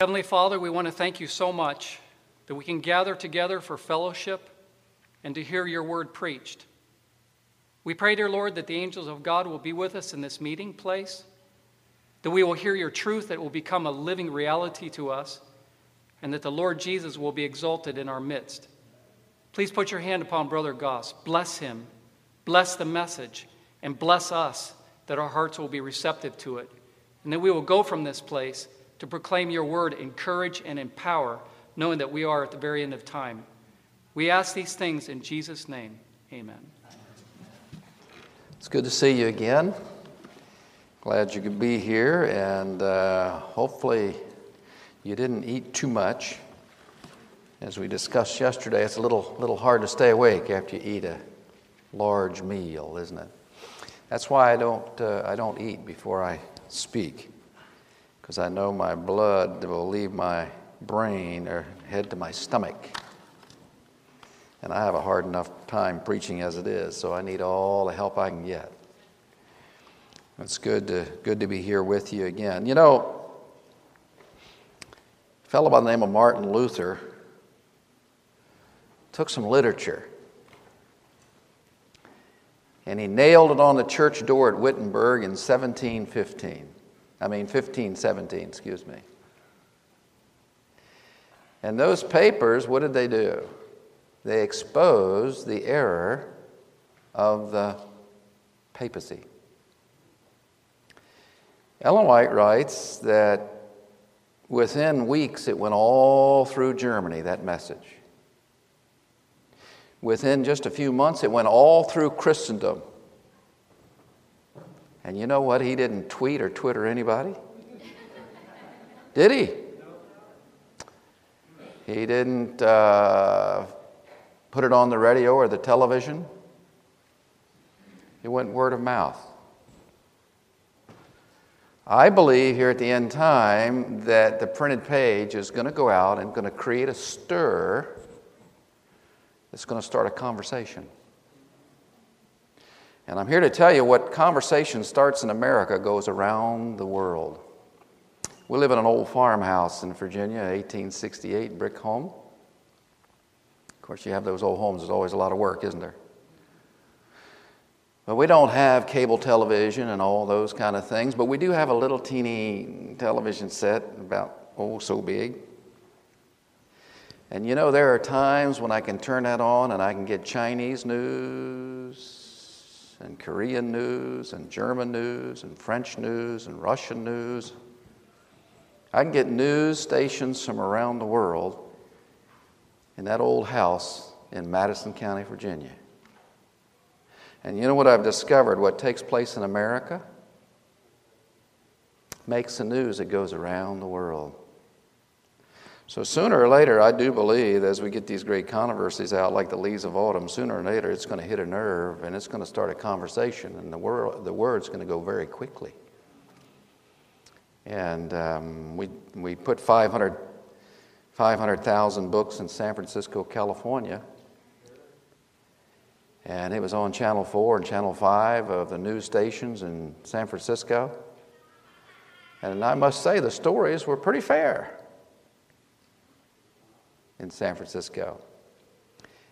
Heavenly Father, we want to thank you so much that we can gather together for fellowship and to hear your word preached. We pray, dear Lord, that the angels of God will be with us in this meeting place, that we will hear your truth that will become a living reality to us, and that the Lord Jesus will be exalted in our midst. Please put your hand upon Brother Goss. Bless him, bless the message, and bless us that our hearts will be receptive to it, and that we will go from this place to proclaim your word, encourage and empower, knowing that we are at the very end of time. We ask these things in Jesus' name. Amen. It's good to see you again. Glad you could be here, and uh, hopefully, you didn't eat too much. As we discussed yesterday, it's a little, little hard to stay awake after you eat a large meal, isn't it? That's why I don't, uh, I don't eat before I speak because I know my blood will leave my brain or head to my stomach. And I have a hard enough time preaching as it is, so I need all the help I can get. It's good to, good to be here with you again. You know, a fellow by the name of Martin Luther took some literature and he nailed it on the church door at Wittenberg in 1715. I mean, 1517, excuse me. And those papers, what did they do? They exposed the error of the papacy. Ellen White writes that within weeks it went all through Germany, that message. Within just a few months, it went all through Christendom. And you know what? He didn't tweet or Twitter anybody. Did he? He didn't uh, put it on the radio or the television. It went word of mouth. I believe here at the end time that the printed page is going to go out and going to create a stir that's going to start a conversation. And I'm here to tell you what conversation starts in America goes around the world. We live in an old farmhouse in Virginia, 1868 brick home. Of course, you have those old homes, there's always a lot of work, isn't there? But we don't have cable television and all those kind of things, but we do have a little teeny television set, about oh so big. And you know, there are times when I can turn that on and I can get Chinese news, and Korean news and German news and French news and Russian news. I can get news stations from around the world in that old house in Madison County, Virginia. And you know what I've discovered? What takes place in America makes the news that goes around the world. So sooner or later, I do believe as we get these great controversies out, like the leaves of autumn, sooner or later it's going to hit a nerve and it's going to start a conversation, and the, word, the word's going to go very quickly. And um, we, we put 500 500,000 books in San Francisco, California. And it was on Channel 4 and Channel 5 of the news stations in San Francisco. And I must say, the stories were pretty fair in San Francisco.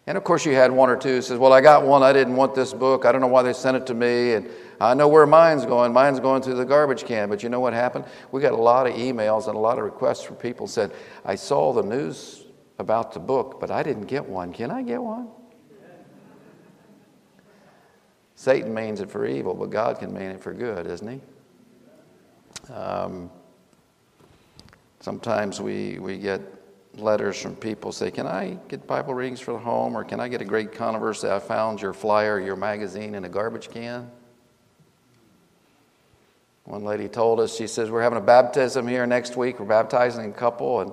And of course, you had one or two who says, Well, I got one. I didn't want this book. I don't know why they sent it to me. And I know where mine's going. Mine's going through the garbage can. But you know what happened? We got a lot of emails and a lot of requests from people said, I saw the news about the book, but I didn't get one. Can I get one? Satan means it for evil, but God can mean it for good, isn't he? Um, sometimes we, we get letters from people say, Can I get Bible readings for the home? Or can I get a great controversy? I found your flyer, your magazine in a garbage can. One lady told us, she says, We're having a baptism here next week. We're baptizing a couple, and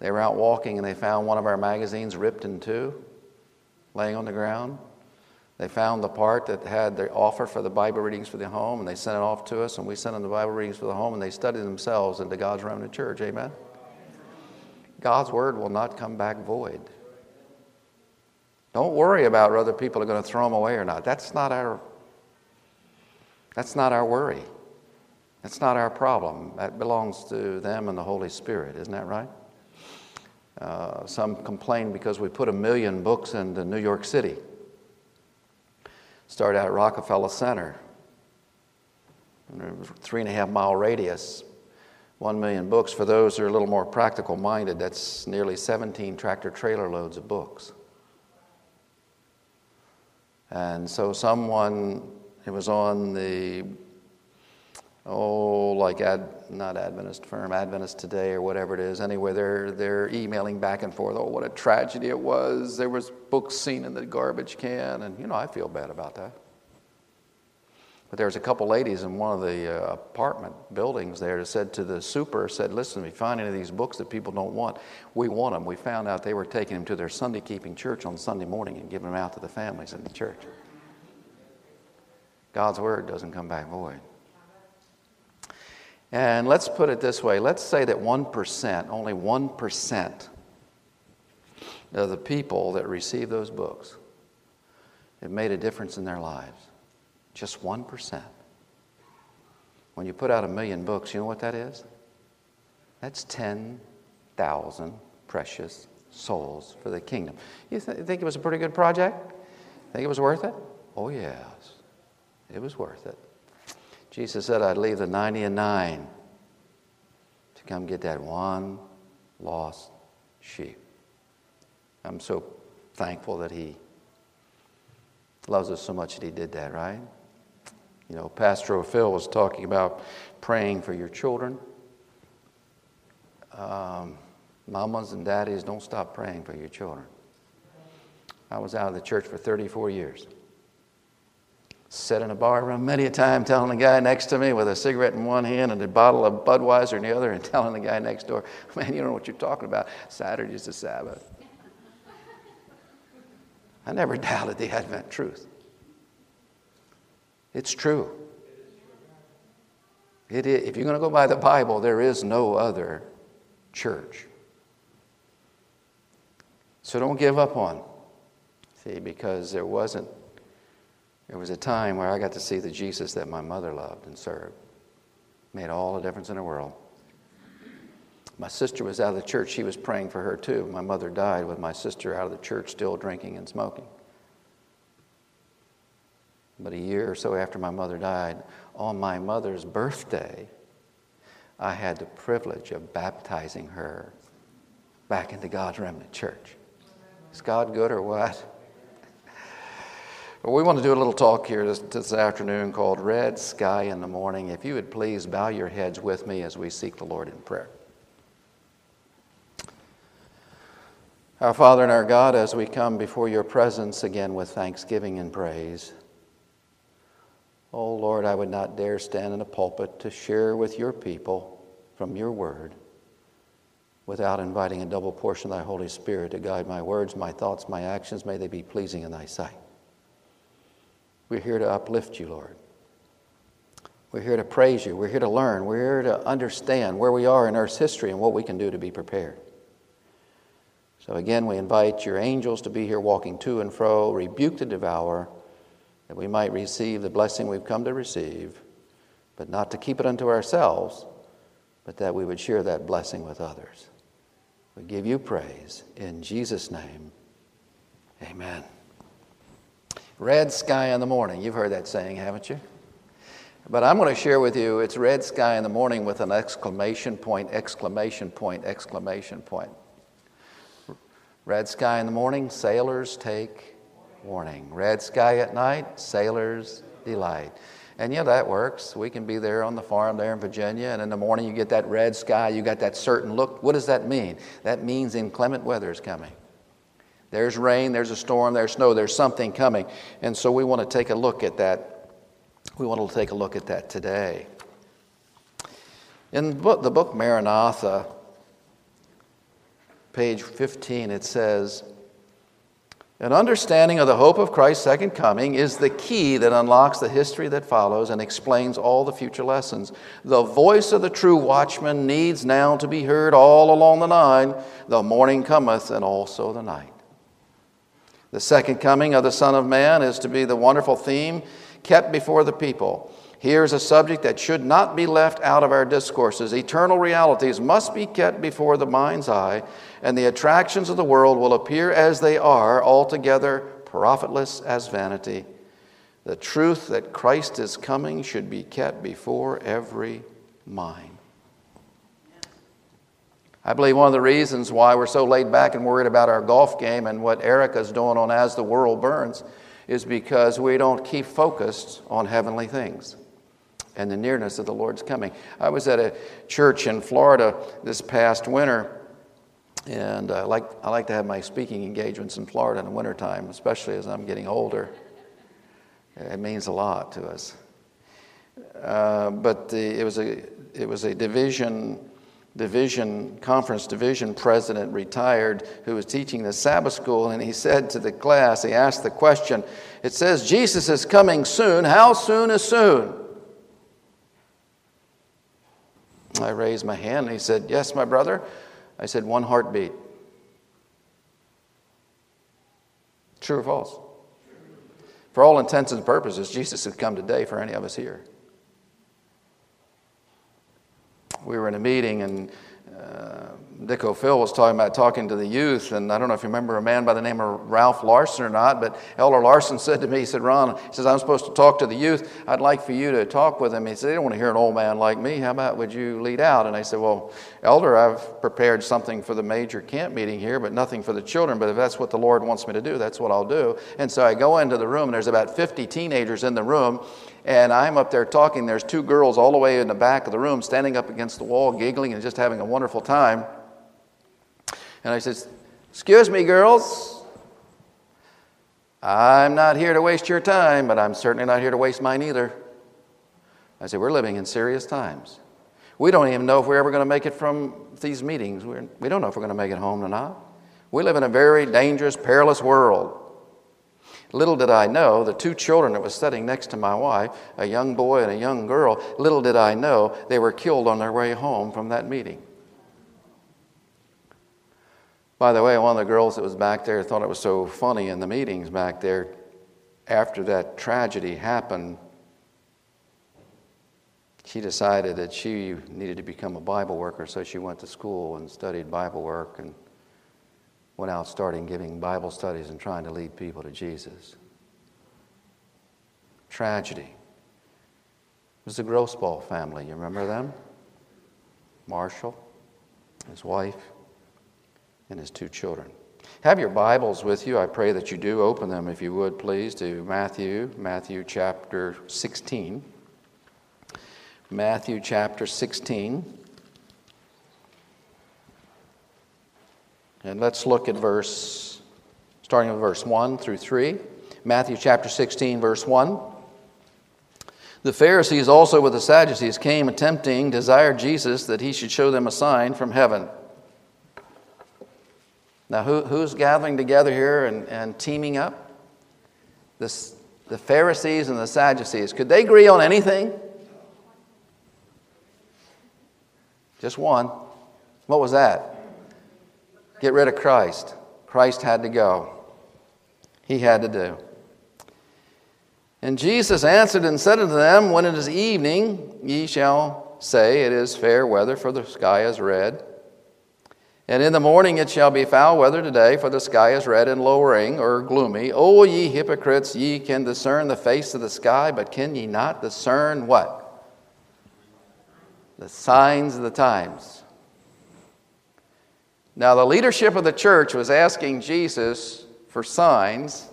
they were out walking and they found one of our magazines ripped in two, laying on the ground. They found the part that had the offer for the Bible readings for the home, and they sent it off to us, and we sent them the Bible readings for the home, and they studied themselves into God's remnant church. Amen. God's word will not come back void. Don't worry about whether people are going to throw them away or not. That's not our, that's not our worry. That's not our problem. That belongs to them and the Holy Spirit, isn't that right? Uh, some complain because we put a million books into New York City. Start out at Rockefeller Center, three and a half mile radius, one million books. For those who are a little more practical minded, that's nearly 17 tractor trailer loads of books. And so someone, it was on the oh, like ad, not Adventist firm, Adventist Today or whatever it is. Anyway, they're they're emailing back and forth. Oh, what a tragedy it was! There was books seen in the garbage can, and you know I feel bad about that. But there was a couple ladies in one of the uh, apartment buildings there that said to the super, said, "Listen, you find any of these books that people don't want, we want them." We found out they were taking them to their Sunday keeping church on Sunday morning and giving them out to the families in the church. God's word doesn't come back void. And let's put it this way let's say that 1%, only 1% of the people that receive those books have made a difference in their lives. Just 1%. When you put out a million books, you know what that is? That's 10,000 precious souls for the kingdom. You th- think it was a pretty good project? Think it was worth it? Oh, yes. It was worth it. Jesus said, I'd leave the 90 and 9 to come get that one lost sheep. I'm so thankful that He loves us so much that He did that, right? You know, Pastor Phil was talking about praying for your children. Um, mamas and daddies, don't stop praying for your children. I was out of the church for 34 years. Sat in a bar room many a time telling the guy next to me with a cigarette in one hand and a bottle of Budweiser in the other and telling the guy next door, man, you don't know what you're talking about. Saturday's the Sabbath. I never doubted the Advent truth. It's true. It is, if you're going to go by the Bible, there is no other church. So don't give up on. See, because there wasn't there was a time where I got to see the Jesus that my mother loved and served. Made all the difference in the world. My sister was out of the church. She was praying for her too. My mother died with my sister out of the church, still drinking and smoking. But a year or so after my mother died, on my mother's birthday, I had the privilege of baptizing her back into God's remnant church. Is God good or what? Well, we want to do a little talk here this, this, afternoon called Red Sky in the Morning. If you would please bow your heads with me as we seek the Lord in prayer. Our Father and our God, as we come before your presence again with thanksgiving and praise, oh Lord, I would not dare stand in a pulpit to share with your people from your word without inviting a double portion of thy Holy Spirit to guide my words, my thoughts, my actions. May they be pleasing in thy sight. We're here to uplift you, Lord. We're here to praise you. We're here to learn. We're here to understand where we are in Earth's history and what we can do to be prepared. So, again, we invite your angels to be here walking to and fro, rebuke the devourer, that we might receive the blessing we've come to receive, but not to keep it unto ourselves, but that we would share that blessing with others. We give you praise. In Jesus' name, amen. Red sky in the morning. You've heard that saying, haven't you? But I'm going to share with you it's red sky in the morning with an exclamation point, exclamation point, exclamation point. Red sky in the morning, sailors take warning. Red sky at night, sailors delight. And yeah, that works. We can be there on the farm there in Virginia, and in the morning you get that red sky, you got that certain look. What does that mean? That means inclement weather is coming. There's rain, there's a storm, there's snow, there's something coming. And so we want to take a look at that. We want to take a look at that today. In the book Maranatha, page 15, it says, An understanding of the hope of Christ's second coming is the key that unlocks the history that follows and explains all the future lessons. The voice of the true watchman needs now to be heard all along the line. The morning cometh and also the night. The second coming of the Son of Man is to be the wonderful theme kept before the people. Here's a subject that should not be left out of our discourses. Eternal realities must be kept before the mind's eye, and the attractions of the world will appear as they are, altogether profitless as vanity. The truth that Christ is coming should be kept before every mind. I believe one of the reasons why we're so laid back and worried about our golf game and what Erica's doing on As the World Burns is because we don't keep focused on heavenly things and the nearness of the Lord's coming. I was at a church in Florida this past winter, and I like, I like to have my speaking engagements in Florida in the wintertime, especially as I'm getting older. It means a lot to us. Uh, but the, it, was a, it was a division division conference division president retired who was teaching the sabbath school and he said to the class he asked the question it says jesus is coming soon how soon is soon i raised my hand and he said yes my brother i said one heartbeat. True or false? For all intents and purposes jesus has come today for any of us here. We were in a meeting and uh, Dick O'Phil was talking about talking to the youth, and I don't know if you remember a man by the name of Ralph Larson or not, but Elder Larson said to me, he said, Ron, he says, I'm supposed to talk to the youth. I'd like for you to talk with them. He said, they don't want to hear an old man like me. How about would you lead out? And I said, well, Elder, I've prepared something for the major camp meeting here, but nothing for the children. But if that's what the Lord wants me to do, that's what I'll do. And so I go into the room, and there's about 50 teenagers in the room, and I'm up there talking. There's two girls all the way in the back of the room standing up against the wall, giggling and just having a wonderful time. And I said, Excuse me, girls. I'm not here to waste your time, but I'm certainly not here to waste mine either. I said, We're living in serious times. We don't even know if we're ever going to make it from these meetings. We're, we don't know if we're going to make it home or not. We live in a very dangerous, perilous world. Little did I know, the two children that was sitting next to my wife, a young boy and a young girl, little did I know they were killed on their way home from that meeting. By the way, one of the girls that was back there thought it was so funny in the meetings back there after that tragedy happened. She decided that she needed to become a Bible worker, so she went to school and studied Bible work and went out starting giving Bible studies and trying to lead people to Jesus. Tragedy. It was the Grossball family. You remember them? Marshall, his wife, and his two children. Have your Bibles with you. I pray that you do. Open them, if you would, please, to Matthew, Matthew chapter 16. Matthew chapter 16. And let's look at verse, starting with verse 1 through 3. Matthew chapter 16, verse 1. The Pharisees also with the Sadducees came attempting, desired Jesus that he should show them a sign from heaven. Now, who, who's gathering together here and, and teaming up? This, the Pharisees and the Sadducees. Could they agree on anything? Just one. What was that? get rid of Christ. Christ had to go. He had to do. And Jesus answered and said unto them, When it is evening, ye shall say, It is fair weather, for the sky is red. And in the morning it shall be foul weather today, for the sky is red and lowering or gloomy. O ye hypocrites, ye can discern the face of the sky, but can ye not discern what? The signs of the times. Now, the leadership of the church was asking Jesus for signs.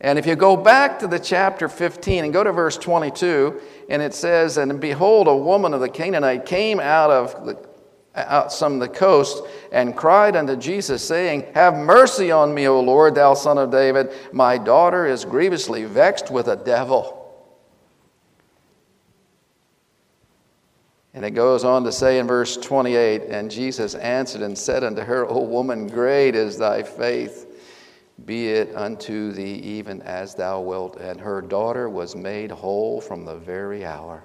And if you go back to the chapter 15 and go to verse 22, and it says, And behold, a woman of the Canaanite came out of the, out some of the coast and cried unto Jesus, saying, Have mercy on me, O Lord, thou son of David. My daughter is grievously vexed with a devil. And it goes on to say in verse 28 And Jesus answered and said unto her, O woman, great is thy faith. Be it unto thee even as thou wilt. And her daughter was made whole from the very hour.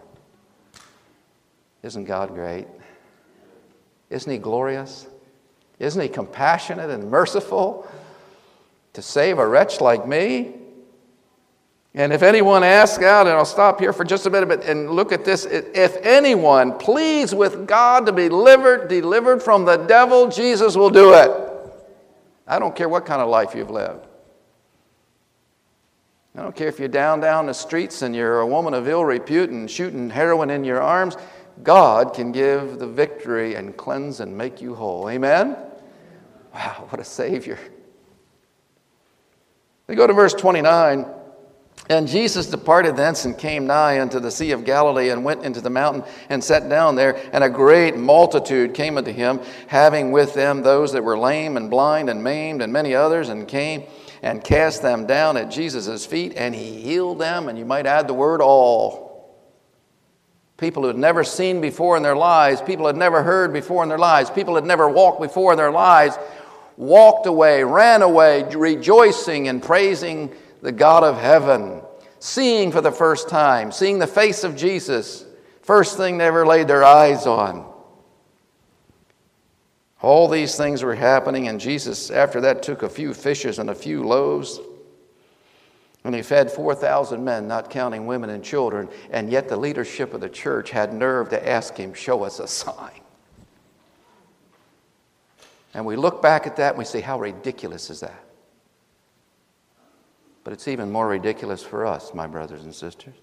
Isn't God great? Isn't He glorious? Isn't He compassionate and merciful to save a wretch like me? And if anyone asks out, and I'll stop here for just a minute but, and look at this. If anyone pleads with God to be delivered, delivered from the devil, Jesus will do it. I don't care what kind of life you've lived. I don't care if you're down down the streets and you're a woman of ill repute and shooting heroin in your arms. God can give the victory and cleanse and make you whole. Amen? Wow, what a Savior. We go to verse 29. And Jesus departed thence and came nigh unto the Sea of Galilee and went into the mountain and sat down there. And a great multitude came unto him, having with them those that were lame and blind and maimed and many others, and came and cast them down at Jesus' feet, and he healed them. And you might add the word all. People who had never seen before in their lives, people had never heard before in their lives, people had never walked before in their lives, walked away, ran away, rejoicing and praising the God of heaven, seeing for the first time, seeing the face of Jesus, first thing they ever laid their eyes on. All these things were happening, and Jesus, after that, took a few fishes and a few loaves. And he fed 4,000 men, not counting women and children. And yet the leadership of the church had nerve to ask him, Show us a sign. And we look back at that and we say, How ridiculous is that? But it's even more ridiculous for us, my brothers and sisters,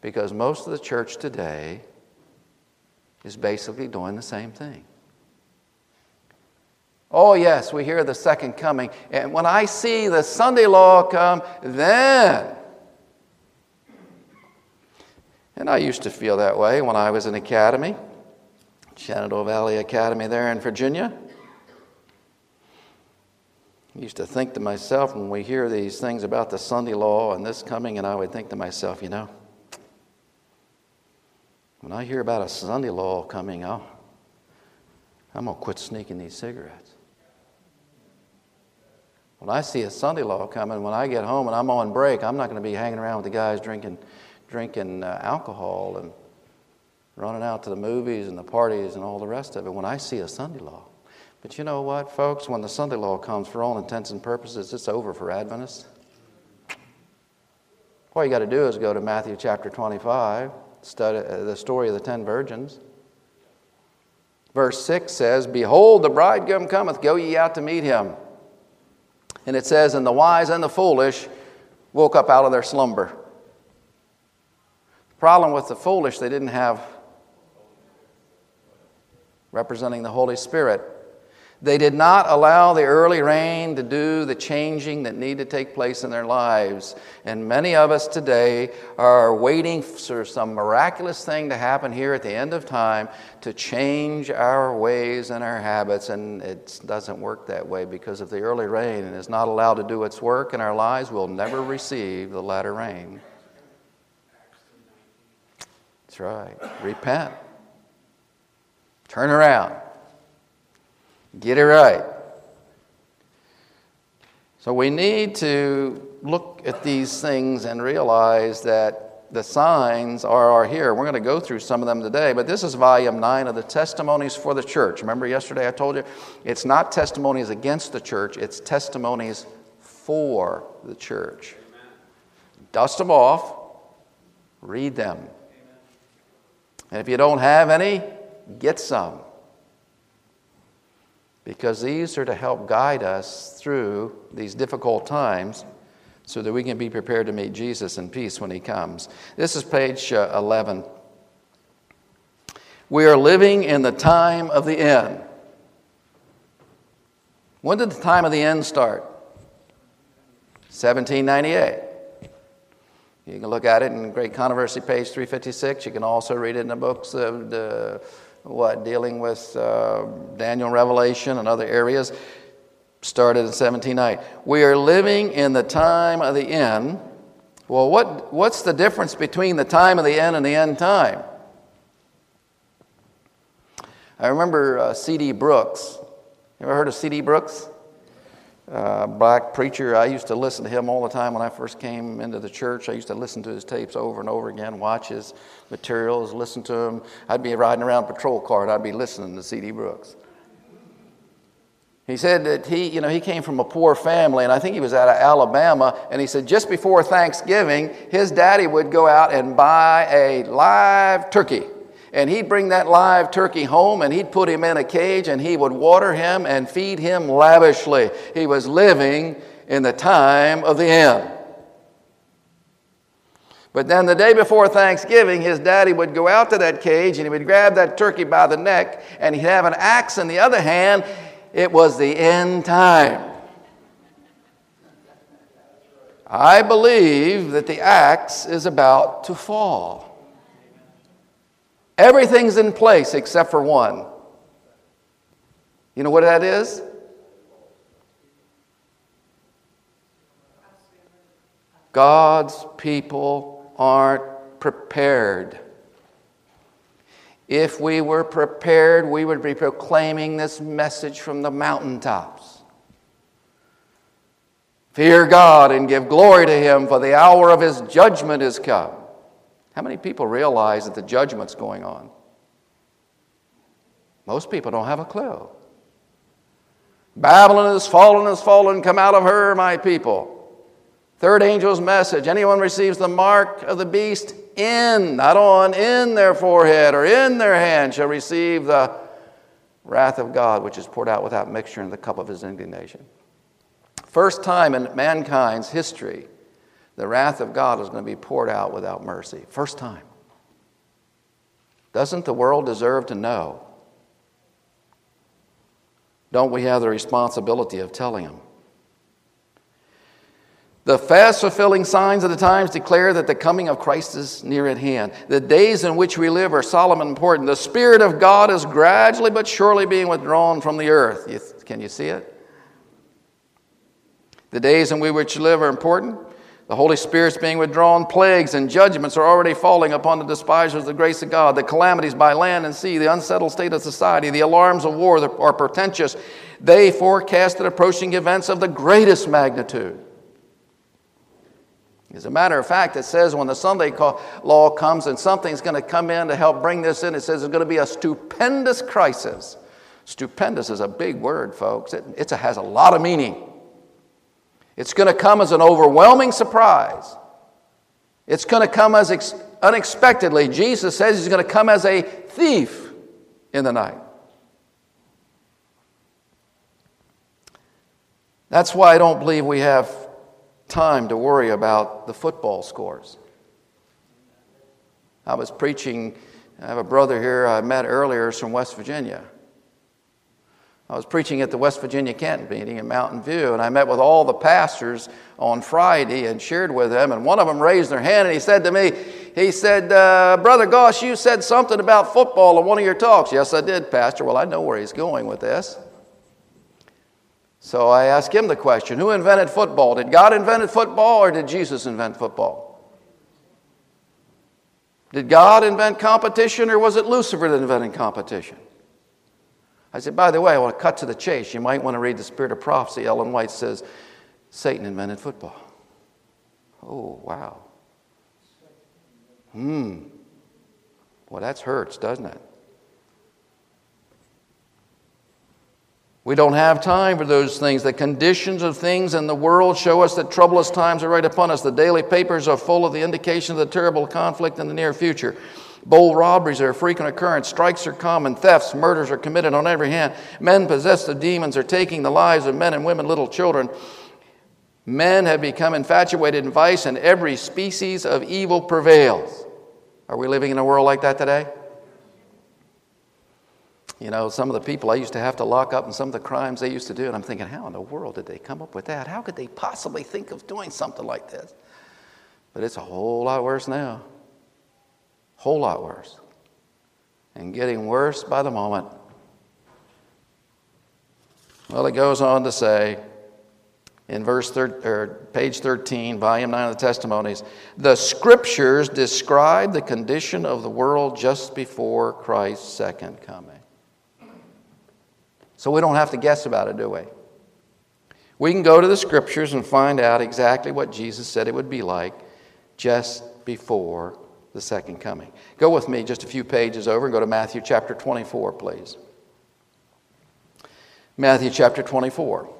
because most of the church today is basically doing the same thing. Oh, yes, we hear the second coming. And when I see the Sunday law come, then. And I used to feel that way when I was in academy, Shenandoah Valley Academy there in Virginia. I used to think to myself when we hear these things about the Sunday law and this coming, and I would think to myself, you know, when I hear about a Sunday law coming, I'll, I'm going to quit sneaking these cigarettes. When I see a Sunday law coming, when I get home and I'm on break, I'm not going to be hanging around with the guys drinking, drinking uh, alcohol and running out to the movies and the parties and all the rest of it. When I see a Sunday law, but you know what, folks? When the Sunday law comes, for all intents and purposes, it's over for Adventists. All you got to do is go to Matthew chapter 25, study uh, the story of the ten virgins. Verse 6 says, Behold, the bridegroom cometh, go ye out to meet him. And it says, And the wise and the foolish woke up out of their slumber. The problem with the foolish, they didn't have representing the Holy Spirit. They did not allow the early rain to do the changing that needed to take place in their lives. And many of us today are waiting for some miraculous thing to happen here at the end of time to change our ways and our habits. And it doesn't work that way because if the early rain is not allowed to do its work in our lives, we'll never receive the latter rain. That's right. Repent. Turn around. Get it right. So we need to look at these things and realize that the signs are, are here. We're going to go through some of them today, but this is volume nine of the Testimonies for the Church. Remember yesterday I told you it's not testimonies against the church, it's testimonies for the church. Dust them off, read them. And if you don't have any, get some because these are to help guide us through these difficult times so that we can be prepared to meet Jesus in peace when he comes. This is page uh, 11. We are living in the time of the end. When did the time of the end start? 1798. You can look at it in Great Controversy, page 356. You can also read it in the books of the what, dealing with uh, Daniel Revelation and other areas, started in 1790. We are living in the time of the end. Well, what, what's the difference between the time of the end and the end time? I remember uh, C.D. Brooks. You ever heard of C.D. Brooks? Black preacher. I used to listen to him all the time when I first came into the church. I used to listen to his tapes over and over again, watch his materials, listen to him. I'd be riding around a patrol car and I'd be listening to C.D. Brooks. He said that he, you know, he came from a poor family, and I think he was out of Alabama. And he said just before Thanksgiving, his daddy would go out and buy a live turkey. And he'd bring that live turkey home and he'd put him in a cage and he would water him and feed him lavishly. He was living in the time of the end. But then the day before Thanksgiving, his daddy would go out to that cage and he would grab that turkey by the neck and he'd have an axe in the other hand it was the end time. I believe that the axe is about to fall. Everything's in place except for one. You know what that is? God's people aren't prepared. If we were prepared, we would be proclaiming this message from the mountaintops. Fear God and give glory to Him, for the hour of His judgment is come. How many people realize that the judgment's going on? Most people don't have a clue. Babylon is fallen, is fallen, come out of her, my people. Third angel's message anyone receives the mark of the beast in, not on, in their forehead or in their hand shall receive the wrath of God, which is poured out without mixture in the cup of his indignation. First time in mankind's history, the wrath of God is going to be poured out without mercy. First time. Doesn't the world deserve to know? Don't we have the responsibility of telling them? The fast fulfilling signs of the times declare that the coming of Christ is near at hand. The days in which we live are solemn and important. The Spirit of God is gradually but surely being withdrawn from the earth. Can you see it? The days in which we live are important. The Holy Spirit's being withdrawn. Plagues and judgments are already falling upon the despisers of the grace of God. The calamities by land and sea, the unsettled state of society, the alarms of war are portentous. They forecast the approaching events of the greatest magnitude. As a matter of fact, it says when the Sunday law comes and something's going to come in to help bring this in, it says it's going to be a stupendous crisis. Stupendous is a big word, folks. It, it has a lot of meaning. It's going to come as an overwhelming surprise. It's going to come as ex- unexpectedly. Jesus says he's going to come as a thief in the night. That's why I don't believe we have time to worry about the football scores. I was preaching, I have a brother here I met earlier from West Virginia. I was preaching at the West Virginia camp meeting in Mountain View, and I met with all the pastors on Friday and shared with them. And one of them raised their hand and he said to me, He said, uh, Brother Goss, you said something about football in one of your talks. Yes, I did, Pastor. Well, I know where he's going with this. So I asked him the question Who invented football? Did God invent football or did Jesus invent football? Did God invent competition or was it Lucifer that invented competition? I said, by the way, I want to cut to the chase. You might want to read The Spirit of Prophecy. Ellen White says, Satan invented football. Oh, wow. Hmm. Well, that hurts, doesn't it? We don't have time for those things. The conditions of things in the world show us that troublous times are right upon us. The daily papers are full of the indication of the terrible conflict in the near future. Bold robberies are a frequent occurrence. Strikes are common. Thefts, murders are committed on every hand. Men possessed of demons are taking the lives of men and women, little children. Men have become infatuated in vice, and every species of evil prevails. Are we living in a world like that today? You know, some of the people I used to have to lock up and some of the crimes they used to do, and I'm thinking, how in the world did they come up with that? How could they possibly think of doing something like this? But it's a whole lot worse now. Whole lot worse. And getting worse by the moment. Well, it goes on to say in verse thir- or page 13, volume 9 of the testimonies, the scriptures describe the condition of the world just before Christ's second coming. So we don't have to guess about it, do we? We can go to the scriptures and find out exactly what Jesus said it would be like just before the second coming. Go with me just a few pages over and go to Matthew chapter 24, please. Matthew chapter 24,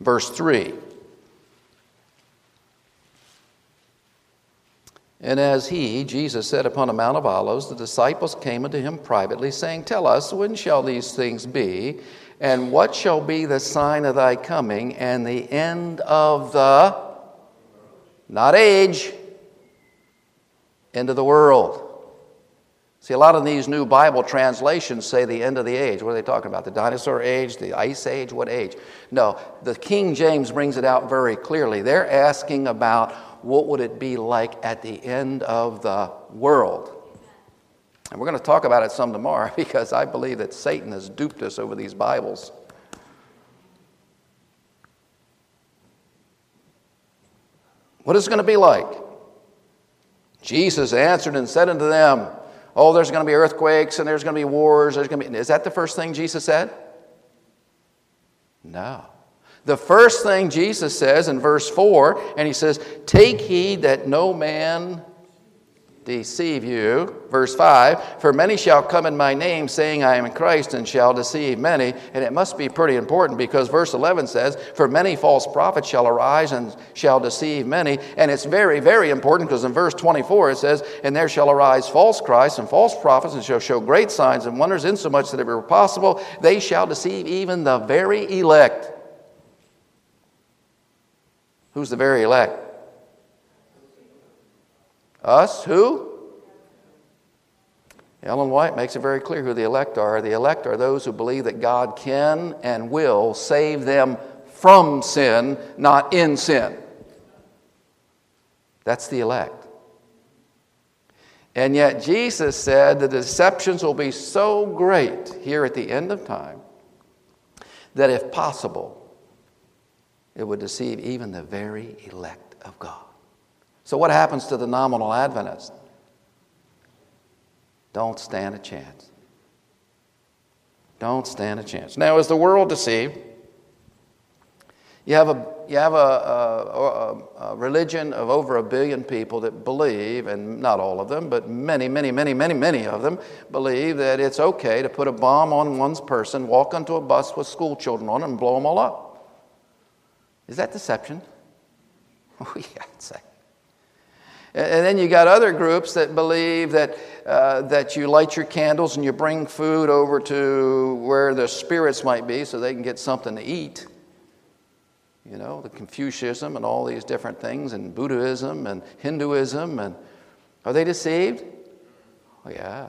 verse 3. And as he, Jesus, sat upon the Mount of Olives, the disciples came unto him privately, saying, Tell us, when shall these things be? And what shall be the sign of thy coming and the end of the, not age, end of the world? See, a lot of these new Bible translations say the end of the age. What are they talking about? The dinosaur age, the ice age, what age? No, the King James brings it out very clearly. They're asking about what would it be like at the end of the world? And we're going to talk about it some tomorrow because I believe that Satan has duped us over these Bibles. What is it going to be like? Jesus answered and said unto them, Oh, there's going to be earthquakes and there's going to be wars. There's going to be. Is that the first thing Jesus said? No. The first thing Jesus says in verse 4, and he says, Take heed that no man deceive you. Verse 5 For many shall come in my name, saying, I am Christ, and shall deceive many. And it must be pretty important because verse 11 says, For many false prophets shall arise and shall deceive many. And it's very, very important because in verse 24 it says, And there shall arise false Christs and false prophets, and shall show great signs and wonders, insomuch that if it were possible, they shall deceive even the very elect. Who's the very elect? Us? Who? Ellen White makes it very clear who the elect are. The elect are those who believe that God can and will save them from sin, not in sin. That's the elect. And yet, Jesus said the deceptions will be so great here at the end of time that if possible, it would deceive even the very elect of God. So, what happens to the nominal Adventist? Don't stand a chance. Don't stand a chance. Now, is the world deceived? You have a, you have a, a, a, religion of over a billion people that believe, and not all of them, but many, many, many, many, many of them believe that it's okay to put a bomb on one's person, walk onto a bus with school children on it, and blow them all up. Is that deception? Oh, yeah, I'd say. And then you got other groups that believe that, uh, that you light your candles and you bring food over to where the spirits might be so they can get something to eat. You know, the Confucianism and all these different things, and Buddhism and Hinduism. And are they deceived? Oh, yeah.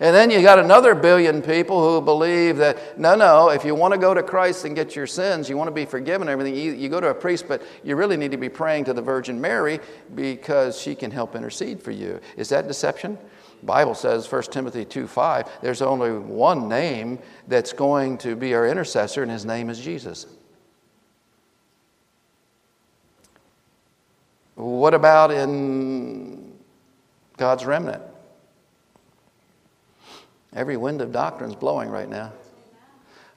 And then you got another billion people who believe that, no, no, if you want to go to Christ and get your sins, you want to be forgiven everything, you, you go to a priest, but you really need to be praying to the Virgin Mary because she can help intercede for you. Is that deception? Bible says, 1 Timothy 2 5, there's only one name that's going to be our intercessor, and his name is Jesus. What about in God's remnant? Every wind of doctrine is blowing right now.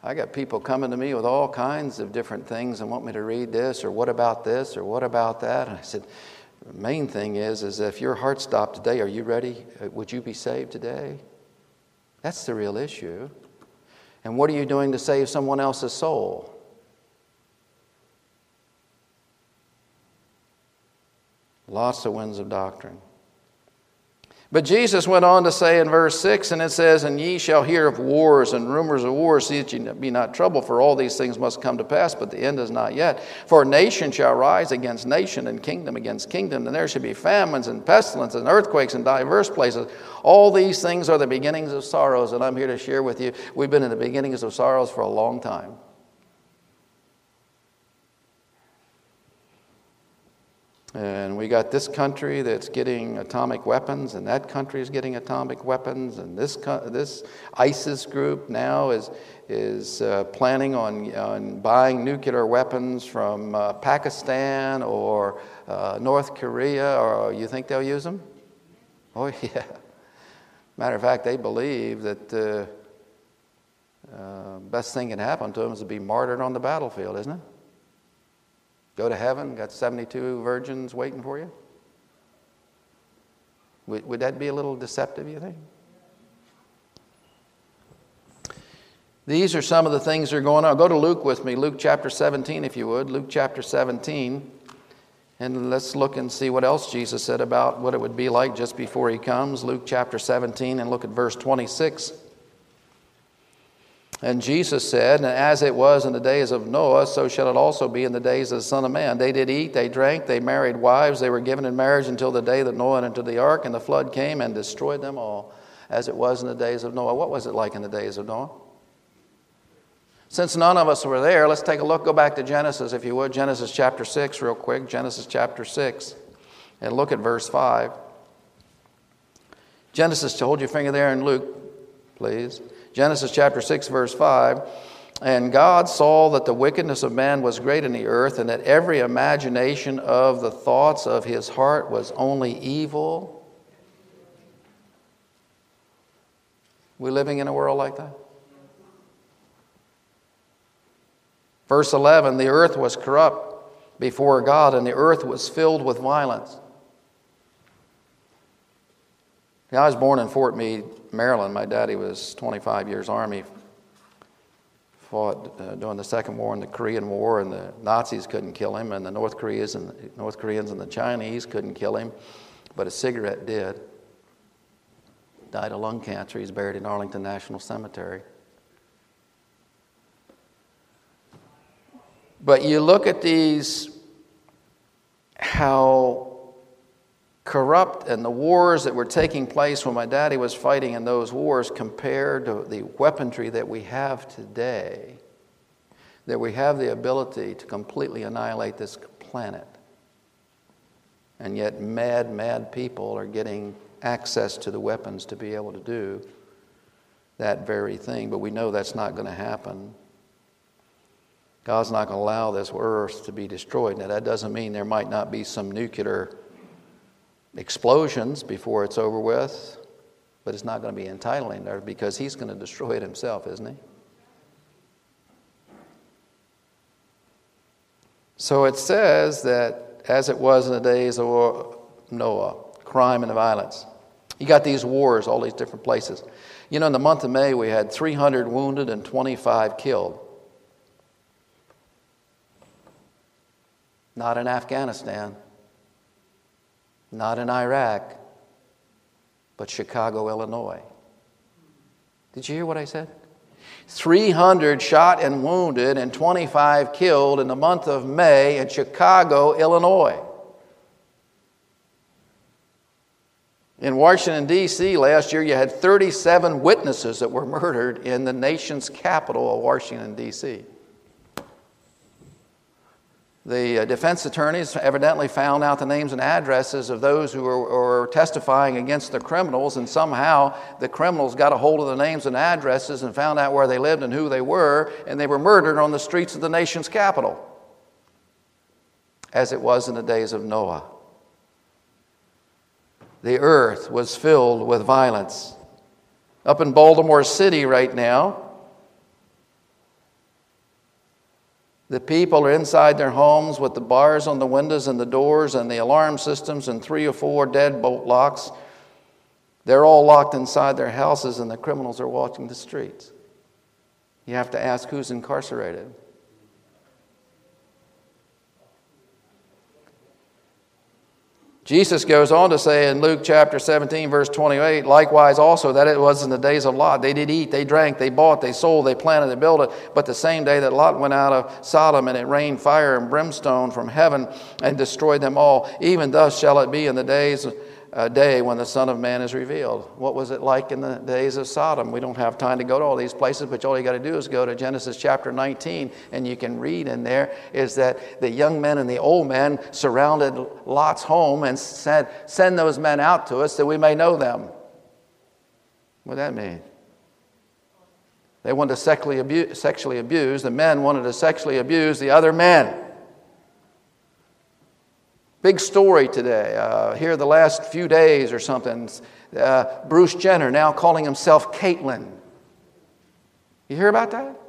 I got people coming to me with all kinds of different things and want me to read this or what about this or what about that. And I said, the main thing is, is if your heart stopped today, are you ready? Uh, would you be saved today? That's the real issue. And what are you doing to save someone else's soul? Lots of winds of doctrine. But Jesus went on to say in verse 6, and it says, And ye shall hear of wars and rumors of wars, see that ye be not troubled, for all these things must come to pass, but the end is not yet. For nation shall rise against nation, and kingdom against kingdom, and there shall be famines and pestilence and earthquakes in diverse places. All these things are the beginnings of sorrows, and I'm here to share with you, we've been in the beginnings of sorrows for a long time. And we got this country that's getting atomic weapons, and that country is getting atomic weapons, and this, this ISIS group now is, is uh, planning on, on buying nuclear weapons from uh, Pakistan or uh, North Korea, or you think they'll use them? Oh, yeah. Matter of fact, they believe that the uh, best thing can happen to them is to be martyred on the battlefield, isn't it? Go to heaven, got 72 virgins waiting for you? Would, would that be a little deceptive, you think? These are some of the things that are going on. Go to Luke with me, Luke chapter 17, if you would. Luke chapter 17. And let's look and see what else Jesus said about what it would be like just before he comes. Luke chapter 17, and look at verse 26. And Jesus said, And as it was in the days of Noah, so shall it also be in the days of the Son of Man. They did eat, they drank, they married wives, they were given in marriage until the day that Noah entered the ark, and the flood came and destroyed them all, as it was in the days of Noah. What was it like in the days of Noah? Since none of us were there, let's take a look. Go back to Genesis, if you would. Genesis chapter 6, real quick. Genesis chapter 6. And look at verse 5. Genesis, To hold your finger there in Luke, please. Genesis chapter 6, verse 5. And God saw that the wickedness of man was great in the earth, and that every imagination of the thoughts of his heart was only evil. We living in a world like that? Verse 11 The earth was corrupt before God, and the earth was filled with violence. I was born in Fort Meade, Maryland. My daddy was 25 years Army, fought uh, during the Second War and the Korean War, and the Nazis couldn't kill him, and the North Koreans and the, North Koreans and the Chinese couldn't kill him, but a cigarette did. Died of lung cancer. He's buried in Arlington National Cemetery. But you look at these, how corrupt and the wars that were taking place when my daddy was fighting in those wars compared to the weaponry that we have today, that we have the ability to completely annihilate this planet. And yet, mad, mad people are getting access to the weapons to be able to do that very thing. But we know that's not going to happen. God's not going to allow this earth to be destroyed. Now, that doesn't mean there might not be some nuclear explosions before it's over with, but it's not going to be entitling there because he's going to destroy it himself, isn't he? So it says that as it was in the days of Noah, crime and violence. You got these wars, all these different places. You know, in the month of May, we had 300 wounded and 25 killed. Not in Afghanistan, not in Iraq, but Chicago, Illinois. Did you hear what I said? 300 shot and wounded and 25 killed in the month of May in Chicago, Illinois. In Washington, D.C., last year, you had 37 witnesses that were murdered in the nation's capital of Washington, D.C. The uh, defense attorneys evidently found out the names and addresses of those who were, were, testifying against the criminals, and somehow the criminals got a hold of the names and addresses and found out where they lived and who they were, and they were murdered on the streets of the nation's capital, as it was in the days of Noah. The earth was filled with violence. Up in Baltimore City right now, The people are inside their homes with the bars on the windows and the doors and the alarm systems and three or four deadbolt locks. They're all locked inside their houses and the criminals are walking the streets. You have to ask who's incarcerated. Jesus goes on to say in Luke chapter 17, verse 28, likewise also that it was in the days of Lot. They did eat, they drank, they bought, they sold, they planted, they built it. But the same day that Lot went out of Sodom, and it rained fire and brimstone from heaven and destroyed them all, even thus shall it be in the days uh, day when the Son of Man is revealed. What was it like in the days of Sodom? We don't have time to go to all these places, but all you got to do is go to Genesis chapter 19, and you can read in there is that the young men and the old men surrounded Lot's home and said, Send those men out to us that we may know them. What that mean? They wanted to sexually abuse, sexually abuse. The men wanted to sexually abuse the other men. Big story today. Uh, here, the last few days or something. Uh, Bruce Jenner now calling himself Caitlyn. You hear about that?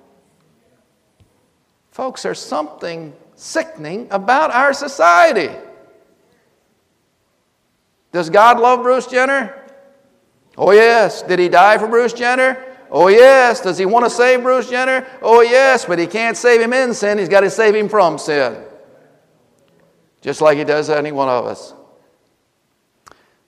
Folks, there's something sickening about our society. Does God love Bruce Jenner? Oh, yes. Did he die for Bruce Jenner? Oh, yes. Does he want to save Bruce Jenner? Oh, yes, but he can't save him in sin. He's got to save him from sin. Just like he does any one of us.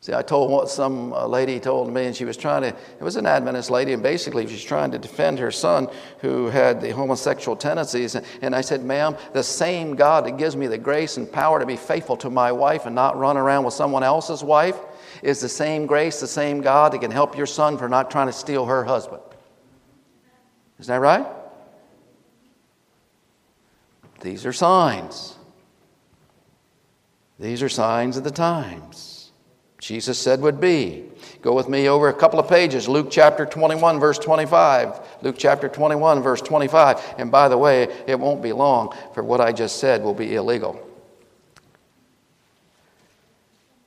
See, I told what some uh, lady told me, and she was trying to, it was an Adventist lady, and basically she's trying to defend her son who had the homosexual tendencies. And I said, ma'am, the same God that gives me the grace and power to be faithful to my wife and not run around with someone else's wife is the same grace, the same God that can help your son for not trying to steal her husband. Isn't that right? These are signs. These are signs of the times. Jesus said would be. Go with me over a couple of pages. Luke chapter 21, verse 25. Luke chapter 21, verse 25. And by the way, it won't be long, for what I just said will be illegal.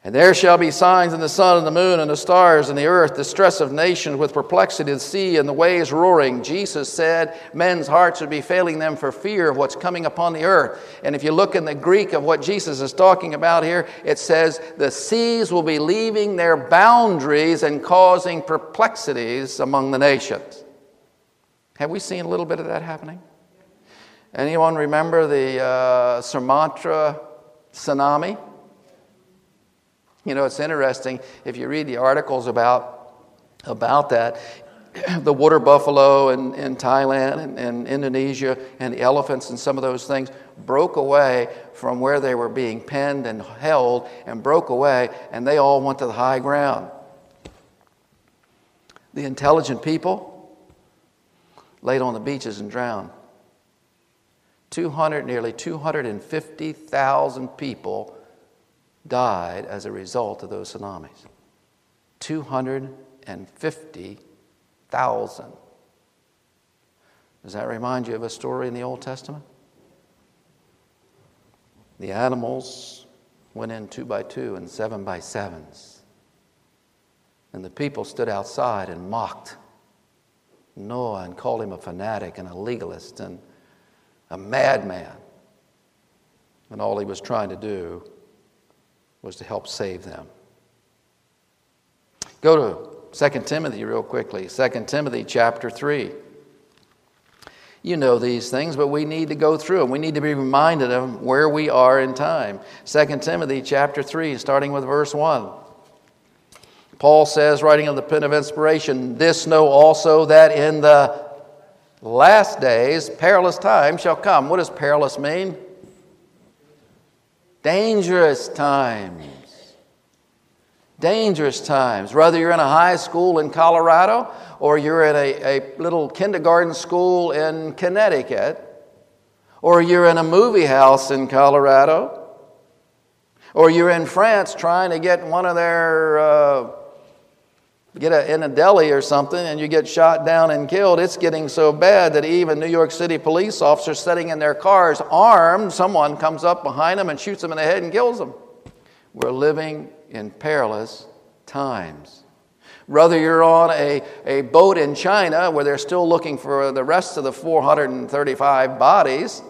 And there shall be signs in the sun and the moon and the stars and the earth, the stress of nations with perplexity, the sea and the waves roaring. Jesus said men's hearts would be failing them for fear of what's coming upon the earth. And if you look in the Greek of what Jesus is talking about here, it says the seas will be leaving their boundaries and causing perplexities among the nations. Have we seen a little bit of that happening? Anyone remember the uh, Sumatra tsunami? You know, it's interesting if you read the articles about, about that. The water buffalo in, in Thailand and, and Indonesia and the elephants and some of those things broke away from where they were being penned and held and broke away, and they all went to the high ground. The intelligent people laid on the beaches and drowned. 200, nearly 250,000 people died as a result of those tsunamis. 250,000. Does that remind you of a story in the Old Testament? The animals went in two by two and seven by sevens. And the people stood outside and mocked Noah and called him a fanatic and a legalist and a madman. And all he was trying to do was to help save them. Go to 2 Timothy real quickly. 2 Timothy chapter 3. You know these things, but we need to go through them. We need to be reminded of where we are in time. 2 Timothy chapter 3, starting with verse 1. Paul says, writing on the pen of inspiration, This know also that in the last days perilous times shall come. What does perilous mean? Dangerous times. Dangerous times. Whether you're in a high school in Colorado or you're in a, a little kindergarten school in Connecticut or you're in a movie house in Colorado or you're in France trying to get one of their uh, get a, in a deli or something and you get shot down and killed, it's getting so bad that even New York City police officers sitting in their cars armed, someone comes up behind them and shoots them in the head and kills them. We're living in perilous times. Whether you're on a, a boat in China where they're still looking for the rest of the 435 bodies,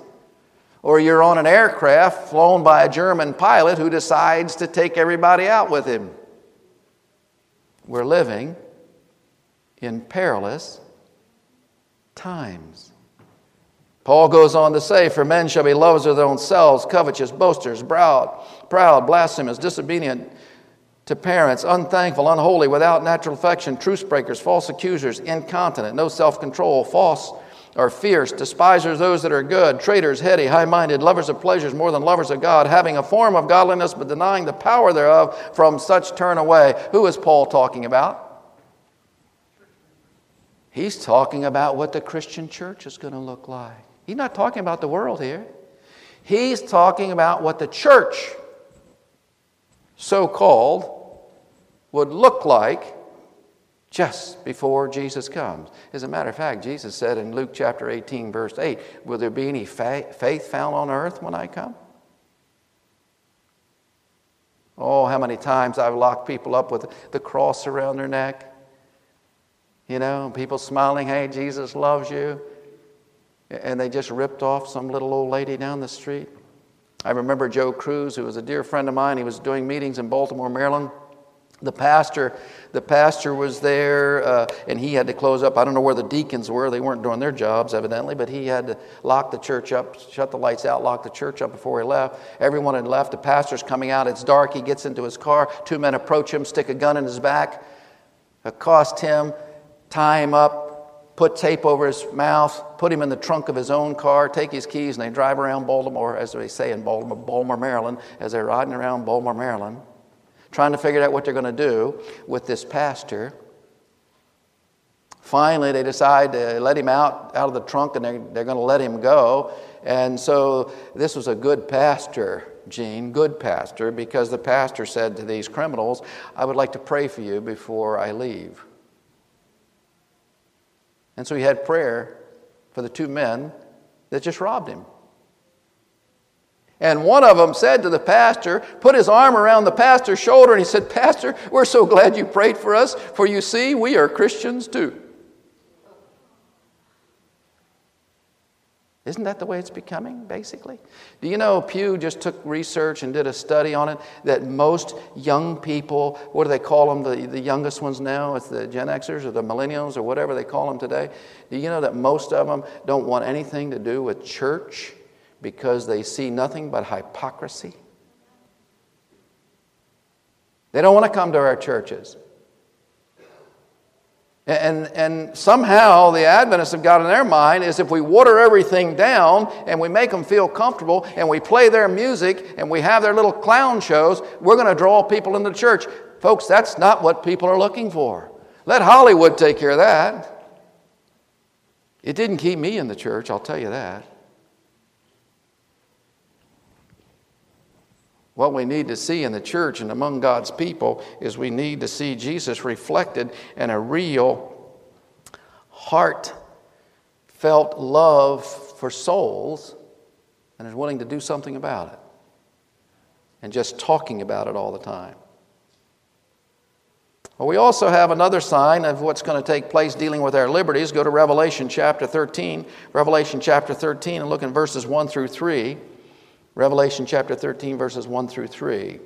or you're on an aircraft flown by a German pilot who decides to take everybody out with him. We're living in perilous times. Paul goes on to say, For men shall be lovers of their own selves, covetous, boasters, proud, proud, blasphemous, disobedient to parents, unthankful, unholy, without natural affection, truce breakers, false accusers, incontinent, no self control, false are fierce, despisers those that are good, traitors, heady, high minded, lovers of pleasures more than lovers of God, having a form of godliness but denying the power thereof, from such turn away. Who is Paul talking about? He's talking about what the Christian church is going to look like. He's not talking about the world here. He's talking about what the church, so called, would look like just before Jesus comes. As a matter of fact, Jesus said in Luke chapter 18, verse 8, Will there be any fa- faith found on earth when I come? Oh, how many times I've locked people up with the cross around their neck. You know, people smiling, hey, Jesus loves you. And they just ripped off some little old lady down the street. I remember Joe Crews, who was a dear friend of mine. He was doing meetings in Baltimore, Maryland. The pastor the pastor was there uh, and he had to close up. I don't know where the deacons were. They weren't doing their jobs evidently but he had to lock the church up shut the lights out lock the church up before he left. Everyone had left. The pastor's coming out. It's dark. He gets into his car. Two men approach him stick a gun in his back. Accost him tie him up put tape over his mouth put him in the trunk of his own car take his keys and they drive around baltimore as they say in baltimore, baltimore maryland as they're riding around baltimore maryland trying to figure out what they're going to do with this pastor. Finally, they decide to let him out, out of the trunk and they're, they're going to let him go. And so this was a good pastor, Gene, good pastor, because the pastor said to these criminals, I would like to pray for you before I leave. And so he had prayer for the two men that just robbed him. And one of them said to the pastor, put his arm around the pastor's shoulder, and he said, Pastor, we're so glad you prayed for us, for you see, we are Christians too. Isn't that the way it's becoming, basically? Do you know Pew just took research and did a study on it that most young people, what do they call them, the, the youngest ones now? It's the Gen Xers or the millennials or whatever they call them today. Do you know that most of them don't want anything to do with church? Because they see nothing but hypocrisy. They don't want to come to our churches. And, and somehow the Adventists have got in their mind is if we water everything down and we make them feel comfortable and we play their music and we have their little clown shows, we're going to draw people into the church. Folks, that's not what people are looking for. Let Hollywood take care of that. It didn't keep me in the church, I'll tell you that. What we need to see in the church and among God's people is we need to see Jesus reflected in a real, heartfelt love for souls and is willing to do something about it. And just talking about it all the time. Well, we also have another sign of what's going to take place dealing with our liberties. Go to Revelation chapter 13. Revelation chapter 13 and look in verses 1 through 3. Revelation chapter 13, verses 1 through 3.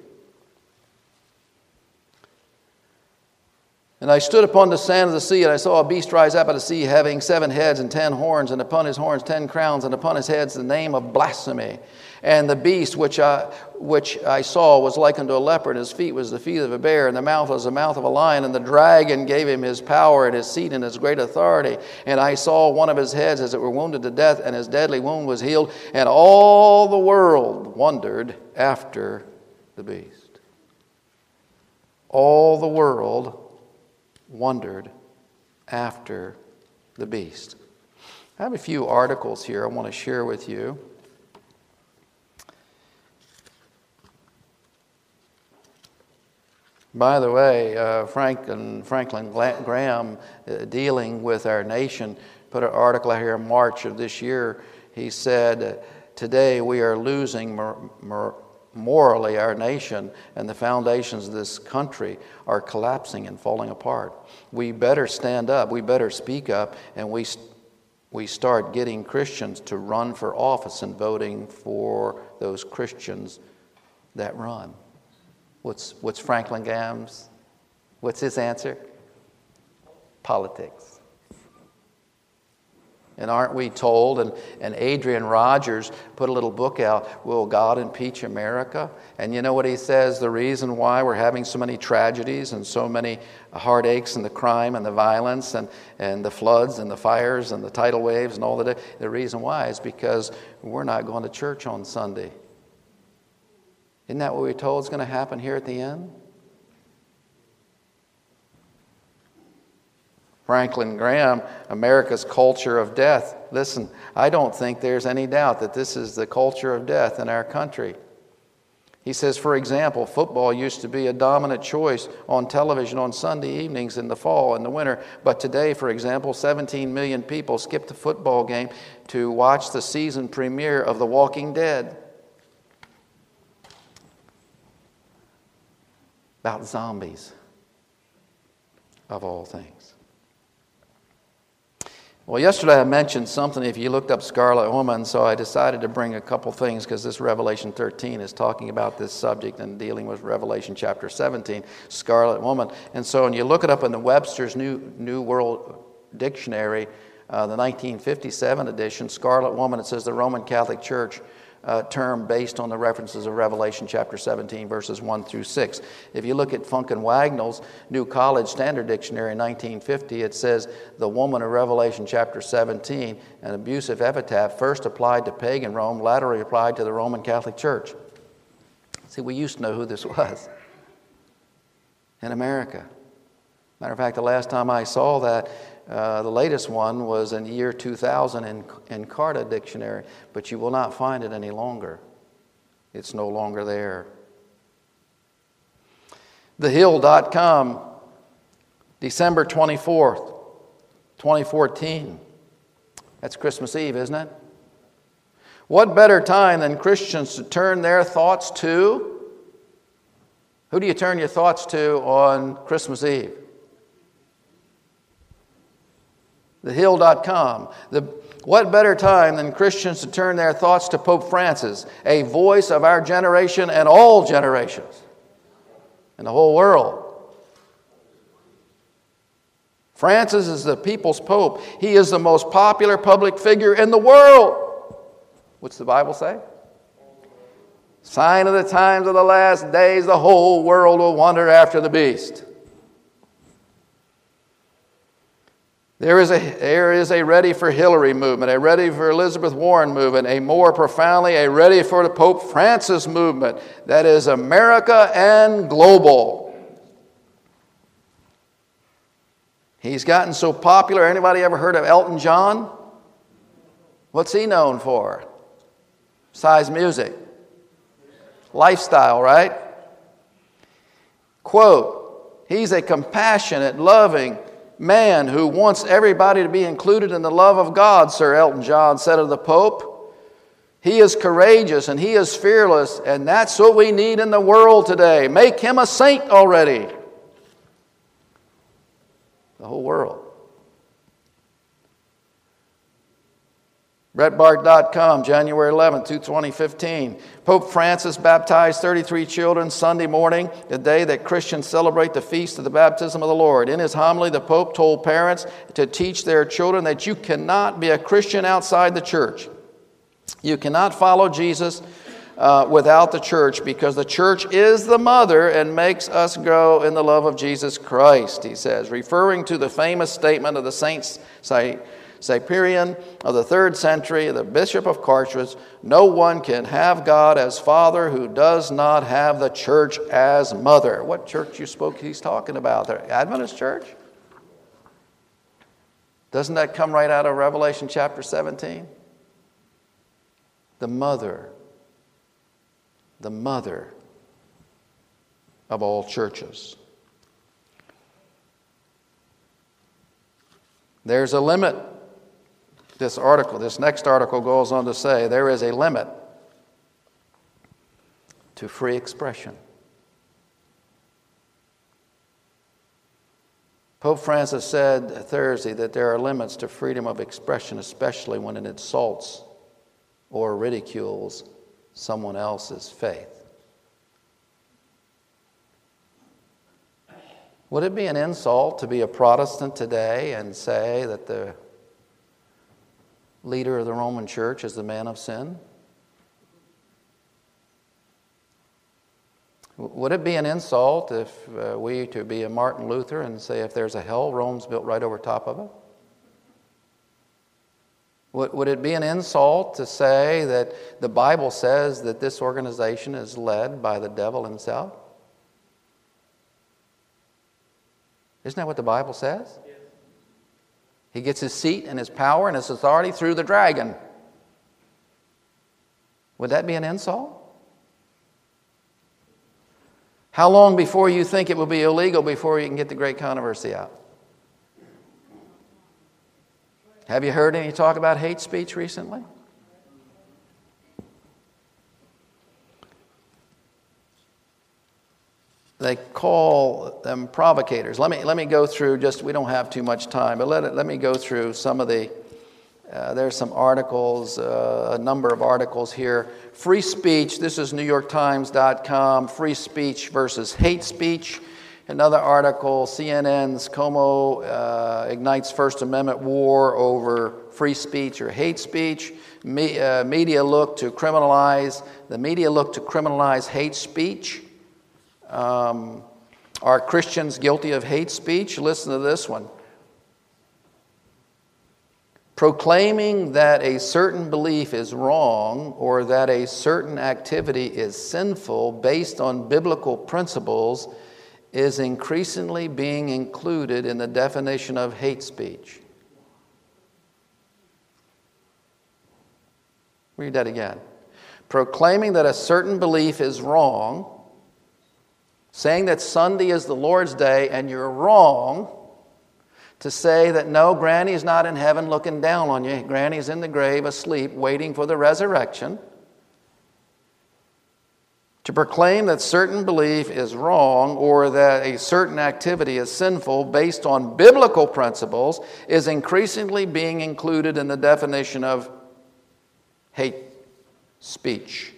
And I stood upon the sand of the sea, and I saw a beast rise up out of the sea, having seven heads and ten horns, and upon his horns ten crowns, and upon his heads the name of blasphemy. And the beast which I, which I saw was like unto a leopard, and his feet was the feet of a bear, and the mouth was the mouth of a lion. And the dragon gave him his power and his seat and his great authority. And I saw one of his heads as it were wounded to death, and his deadly wound was healed. And all the world wondered after the beast. All the world wondered after the beast. I have a few articles here I want to share with you. By the way, uh, Franklin, Franklin Graham, uh, dealing with our nation, put an article out here in March of this year. He said, Today we are losing mor- mor- morally our nation, and the foundations of this country are collapsing and falling apart. We better stand up, we better speak up, and we, we start getting Christians to run for office and voting for those Christians that run. What's, what's Franklin Graham's? What's his answer? Politics. And aren't we told? And, and Adrian Rogers put a little book out, Will God Impeach America? And you know what he says? The reason why we're having so many tragedies and so many heartaches and the crime and the violence and, and the floods and the fires and the tidal waves and all that, the reason why is because we're not going to church on Sunday. Isn't that what we're told is going to happen here at the end? Franklin Graham, America's culture of death. Listen, I don't think there's any doubt that this is the culture of death in our country. He says, for example, football used to be a dominant choice on television on Sunday evenings in the fall and the winter. But today, for example, 17 million people skip the football game to watch the season premiere of The Walking Dead. About zombies, of all things. Well, yesterday I mentioned something if you looked up Scarlet Woman, so I decided to bring a couple things because this Revelation 13 is talking about this subject and dealing with Revelation chapter 17, Scarlet Woman. And so when you look it up in the Webster's New, New World Dictionary, uh, the 1957 edition, Scarlet Woman, it says the Roman Catholic Church uh, term based on the references of Revelation chapter 17, verses 1 through 6. If you look at Funk and Wagnalls New College Standard Dictionary in 1950, it says the woman of Revelation chapter 17, an abusive epithet first applied to pagan Rome, laterally applied to the Roman Catholic Church. See, we used to know who this was in America. Matter of fact, the last time I saw that, uh, the latest one was in year 2000 in, Encarta Dictionary, but you will not find it any longer. It's no longer there. TheHill.com, December 24th, 2014. That's Christmas Eve, isn't it? What better time than Christians to turn their thoughts to? Who do you turn your thoughts to on Christmas Eve? thehill.com. The, what better time than Christians to turn their thoughts to Pope Francis, a voice of our generation and all generations in the whole world? Francis is the people's pope. He is the most popular public figure in the world. What's the Bible say? Sign of the times of the last days, the whole world will wander after the beast. There is, a, there is a ready for Hillary movement, a ready for Elizabeth Warren movement, a more profoundly, a ready for the Pope Francis movement that is America and global. He's gotten so popular. Anybody ever heard of Elton John? What's he known for? Besides music. Lifestyle, right? Quote, he's a compassionate, loving, man who wants everybody to be included in the love of God, Sir Elton John said of the Pope. He is courageous and he is fearless, and that's what we need in the world today. Make him a saint already. The whole world. Breitbart.com, January 11, 2015. Pope Francis baptized 33 children Sunday morning, the day that Christians celebrate the feast of the baptism of the Lord. In his homily, the Pope told parents to teach their children that you cannot be a Christian outside the church. You cannot follow Jesus uh, without the church because the church is the mother and makes us grow in the love of Jesus Christ, he says, referring to the famous statement of the saints. Say, Cyprian of the third century, the Bishop of Carthage, no one can have God as Father who does not have the church as mother. What church you spoke he's talking about? The Adventist church? Doesn't that come right out of Revelation chapter 17? The mother, the mother of all churches. There's a limit this article, this next article goes on to say there is a limit to free expression. Pope Francis said Thursday that there are limits to freedom of expression, especially when it insults or ridicules someone else's faith. Would it be an insult to be a Protestant today and say that the leader of the Roman church as the man of sin? Would it be an insult if uh, we to be a Martin Luther and say if there's a hell, Rome's built right over top of it? Would, would it be an insult to say that the Bible says that this organization is led by the devil himself? Isn't that what the Bible says? He gets his seat and his power and his authority through the dragon. Would that be an insult? How long before you think it will be illegal before you can get the great controversy out? Have you heard any talk about hate speech recently? They call them provocators. Let me, let me go through just, we don't have too much time, but let, let me go through some of the, uh, there's some articles, uh, a number of articles here. Free speech, this is NewYorkTimes.com, free speech versus hate speech. Another article, CNN's Cuomo uh, ignites First Amendment war over free speech or hate speech. Me, uh, media look to criminalize, the media look to criminalize hate speech. Um, are Christians guilty of hate speech? Listen to this one. Proclaiming that a certain belief is wrong or that a certain activity is sinful based on biblical principles is increasingly being included in the definition of hate speech. Read that again. Proclaiming that a certain belief is wrong saying that Sunday is the Lord's day and you're wrong to say that no, Granny's not in heaven looking down on you. Granny's in the grave asleep waiting for the resurrection. To proclaim that certain belief is wrong or that a certain activity is sinful based on biblical principles is increasingly being included in the definition of hate speech.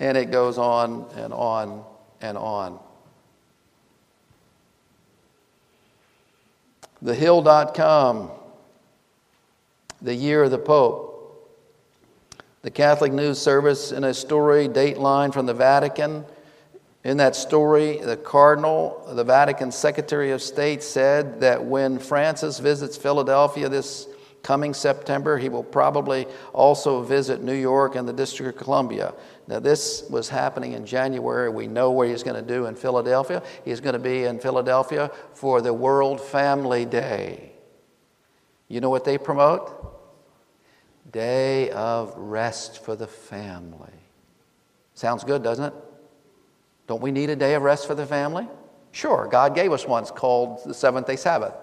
And it goes on and on and on. TheHill.com, the year of the Pope. The Catholic News Service, in a story, Dateline from the Vatican. In that story, the Cardinal, the Vatican Secretary of State, said that when Francis visits Philadelphia this coming September, he will probably also visit New York and the District of Columbia. Now, this was happening in January. We know what he's going to do in Philadelphia. He's going to be in Philadelphia for the World Family Day. You know what they promote? Day of rest for the family. Sounds good, doesn't it? Don't we need a day of rest for the family? Sure, God gave us one called the seventh day Sabbath.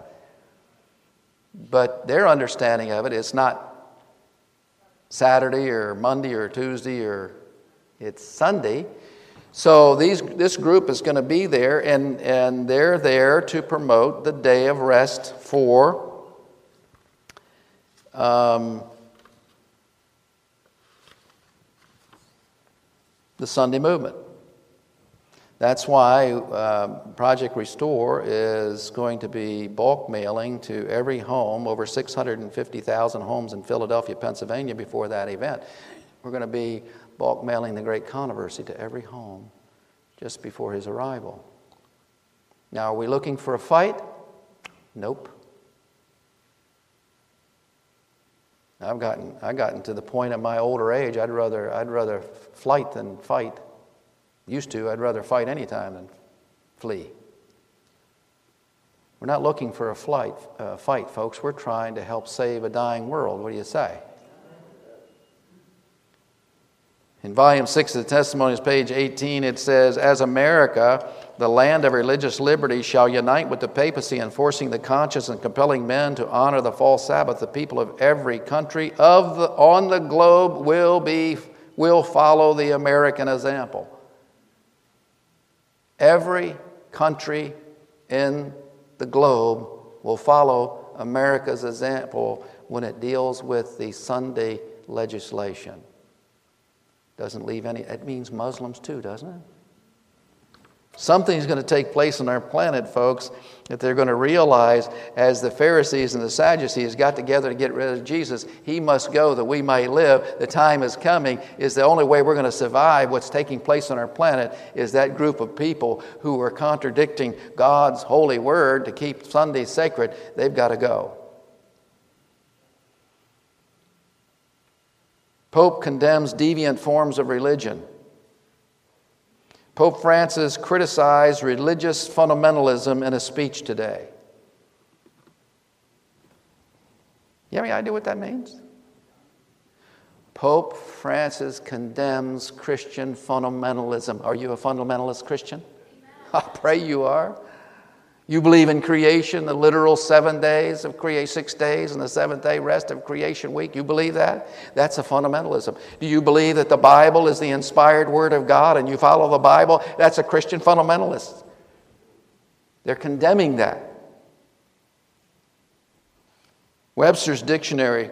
But their understanding of it is not Saturday or Monday or Tuesday or it's Sunday. So these, this group is going to be there, and, and they're there to promote the day of rest for um, the Sunday movement. That's why uh, Project Restore is going to be bulk mailing to every home, over 650,000 homes in Philadelphia, Pennsylvania, before that event. We're going to be bulk mailing the great controversy to every home just before his arrival. Now, are we looking for a fight? Nope. I've gotten, I've gotten to the point at my older age, I'd rather, I'd rather flight than fight. Used to, I'd rather fight any time than flee. We're not looking for a flight, uh, fight, folks. We're trying to help save a dying world. What do you say? In volume 6 of the Testimonies, page 18, it says, As America, the land of religious liberty, shall unite with the papacy, in forcing the conscience and compelling men to honor the false Sabbath, the people of every country of the, on the globe will, be, will follow the American example. Every country in the globe will follow America's example when it deals with the Sunday legislation. Doesn't leave any, it means Muslims too, doesn't it? Something's going to take place on our planet, folks, that they're going to realize as the Pharisees and the Sadducees got together to get rid of Jesus, he must go that we might live. The time is coming, is the only way we're going to survive what's taking place on our planet is that group of people who are contradicting God's holy word to keep Sunday sacred. They've got to go. Pope condemns deviant forms of religion. Pope Francis criticized religious fundamentalism in a speech today. You have any idea what that means? Pope Francis condemns Christian fundamentalism. Are you a fundamentalist Christian? I pray you are. You believe in creation, the literal seven days of creation, six days, and the seventh day rest of creation week. You believe that? That's a fundamentalism. Do you believe that the Bible is the inspired word of God and you follow the Bible? That's a Christian fundamentalist. They're condemning that. Webster's dictionary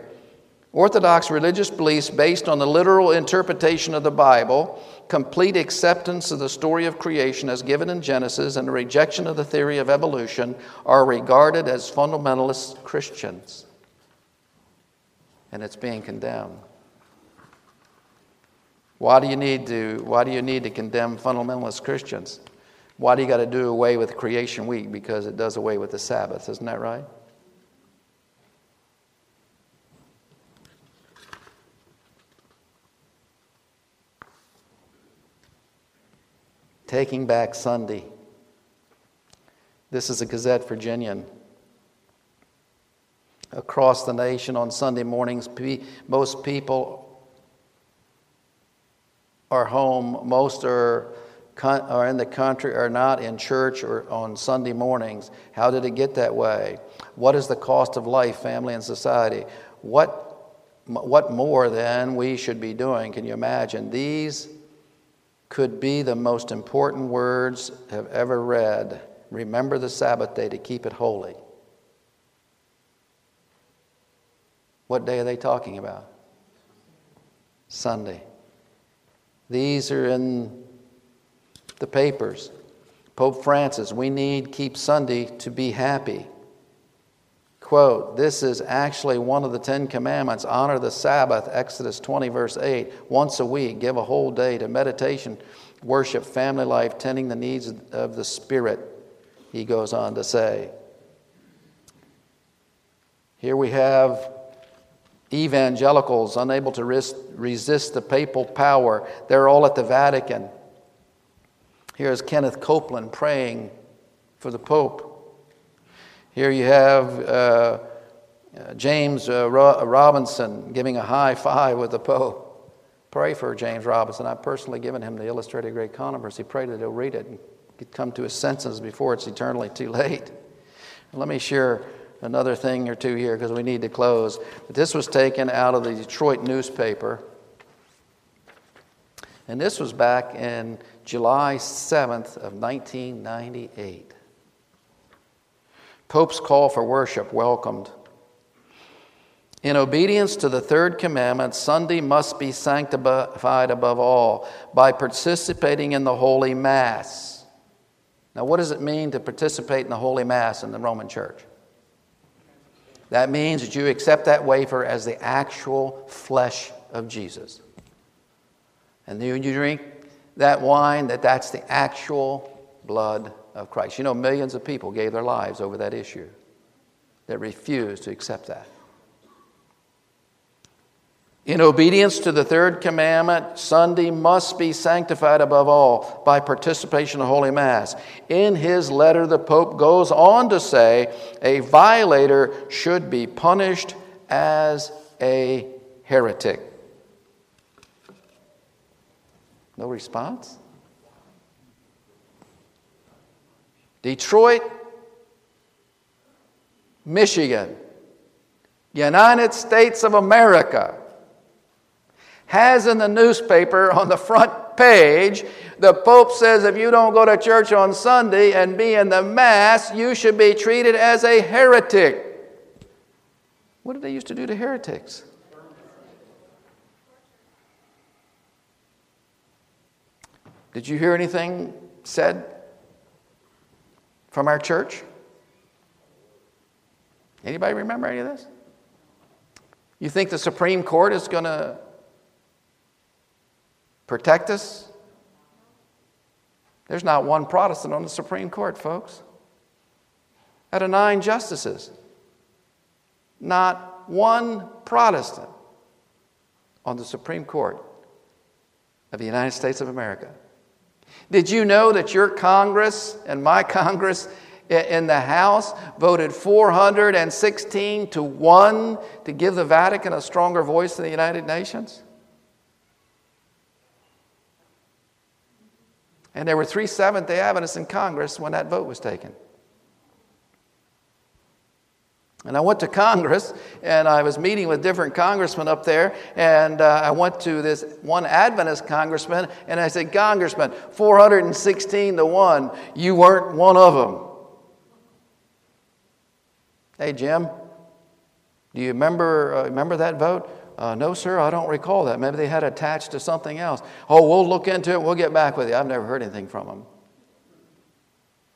Orthodox religious beliefs based on the literal interpretation of the Bible, complete acceptance of the story of creation as given in Genesis, and a rejection of the theory of evolution are regarded as fundamentalist Christians. And it's being condemned. Why do you need to, why do you need to condemn fundamentalist Christians? Why do you got to do away with creation week? Because it does away with the Sabbath, isn't that right? Taking Back Sunday. This is a Gazette Virginian. Across the nation on Sunday mornings, most people are home, most are, are in the country, are not in church or on Sunday mornings. How did it get that way? What is the cost of life, family, and society? What, what more then we should be doing? Can you imagine? These could be the most important words have ever read. Remember the Sabbath day to keep it holy. What day are they talking about? Sunday. These are in the papers. Pope Francis, we need keep Sunday to be happy. Quote, this is actually one of the Ten Commandments honor the Sabbath, Exodus 20, verse 8, once a week, give a whole day to meditation, worship, family life, tending the needs of the Spirit, he goes on to say. Here we have evangelicals unable to resist the papal power. They're all at the Vatican. Here's Kenneth Copeland praying for the Pope. Here you have uh, uh, James uh, Robison giving a high five with the Pope. Pray for James Robinson. I've personally given him the Illustrated Great Controversy. Pray that he'll read it and come to his senses before it's eternally too late. let me share another thing or two here because we need to close. This was taken out of the Detroit newspaper. And this was back in July 7th of 1998. Pope's call for worship welcomed. In obedience to the third commandment, Sunday must be sanctified above all by participating in the Holy Mass. Now, what does it mean to participate in the Holy Mass in the Roman Church? That means that you accept that wafer as the actual flesh of Jesus. And then you drink that wine, that that's the actual blood of Christ. You know, millions of people gave their lives over that issue that refused to accept that. In obedience to the third commandment, Sunday must be sanctified above all by participation in Holy Mass. In his letter, the Pope goes on to say a violator should be punished as a heretic. No response? Detroit, Michigan, United States of America, has in the newspaper on the front page the Pope says if you don't go to church on Sunday and be in the Mass, you should be treated as a heretic. What did they used to do to heretics? Did you hear anything said from our church? Anybody remember any of this? You think the Supreme Court is going to protect us? There's not one Protestant on the Supreme Court, folks. Out of nine justices, not one Protestant on the Supreme Court of the United States of America. Did you know that your Congress and my Congress in the House voted 416 to 1 to give the Vatican a stronger voice in the United Nations? And there were three Seventh day Adventists in Congress when that vote was taken. And I went to Congress and I was meeting with different congressmen up there. And uh, I went to this one Adventist congressman and I said, Congressman, 416 to 1, you weren't one of them. Hey, Jim, do you remember, uh, remember that vote? Uh, no, sir, I don't recall that. Maybe they had attached to something else. Oh, we'll look into it. We'll get back with you. I've never heard anything from them.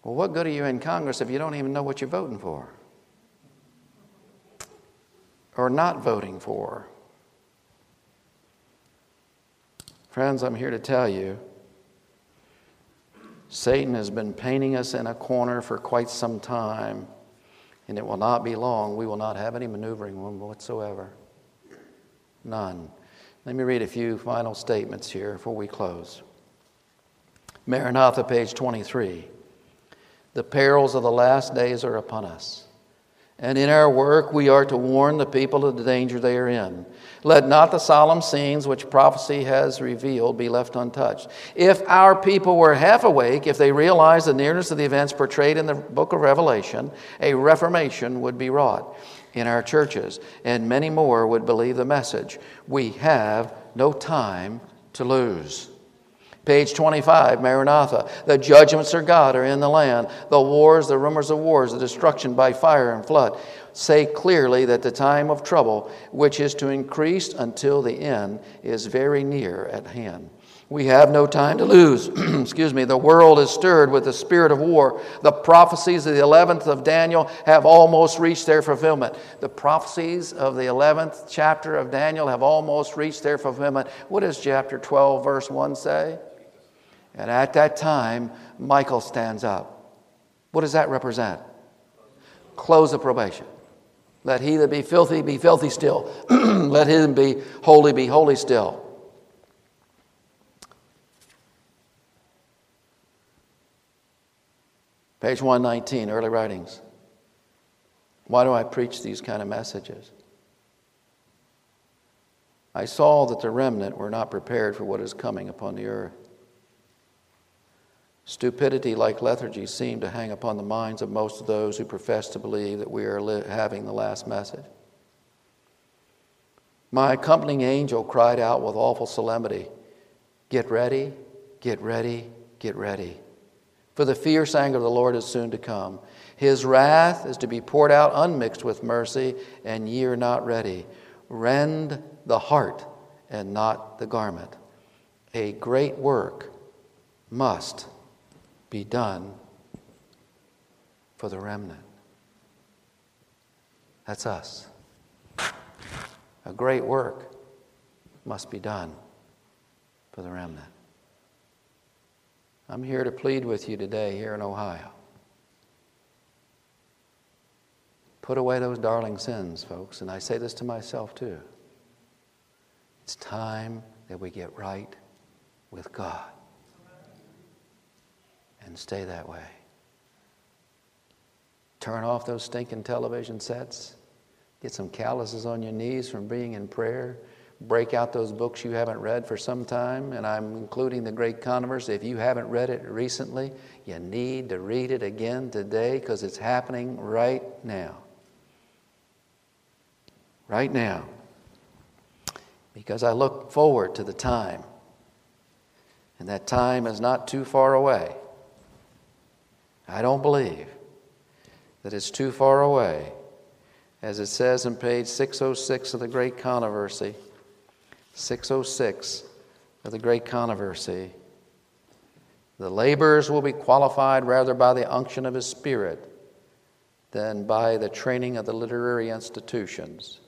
Well, what good are you in Congress if you don't even know what you're voting for? Or not voting for? Friends, I'm here to tell you Satan has been painting us in a corner for quite some time, and it will not be long. We will not have any maneuvering room whatsoever. None. Let me read a few final statements here before we close. Maranatha, page 23. The perils of the last days are upon us. And in our work, we are to warn the people of the danger they are in. Let not the solemn scenes which prophecy has revealed be left untouched. If our people were half awake, if they realized the nearness of the events portrayed in the book of Revelation, a reformation would be wrought in our churches, and many more would believe the message. We have no time to lose. Page 25, Maranatha. The judgments of God are in the land. The wars, the rumors of wars, the destruction by fire and flood say clearly that the time of trouble, which is to increase until the end, is very near at hand. We have no time to lose. Excuse me. The world is stirred with the spirit of war. The prophecies of the 11th of Daniel have almost reached their fulfillment. The prophecies of the 11th chapter of Daniel have almost reached their fulfillment. What does chapter 12, verse 1 say? And at that time, Michael stands up. What does that represent? Close of probation. Let he that be filthy be filthy still. Let him be holy be holy still. Page 119, early writings. Why do I preach these kind of messages? I saw that the remnant were not prepared for what is coming upon the earth. Stupidity, like lethargy, seemed to hang upon the minds of most of those who profess to believe that we are li- having the last message. My accompanying angel cried out with awful solemnity Get ready, get ready, get ready. For the fierce anger of the Lord is soon to come. His wrath is to be poured out unmixed with mercy, and ye are not ready. Rend the heart and not the garment. A great work must be done for the remnant. That's us. A great work must be done for the remnant. I'm here to plead with you today here in Ohio. Put away those darling sins, folks, and I say this to myself too. It's time that we get right with God and stay that way. Turn off those stinking television sets. Get some calluses on your knees from being in prayer break out those books you haven't read for some time, and I'm including The Great Controversy. If you haven't read it recently, you need to read it again today because it's happening right now. Right now. Because I look forward to the time, and that time is not too far away. I don't believe that it's too far away. As it says in page 606 of the Great Controversy, 606 of the Great Controversy. The laborers will be qualified rather by the unction of His Spirit than by the training of the literary institutions.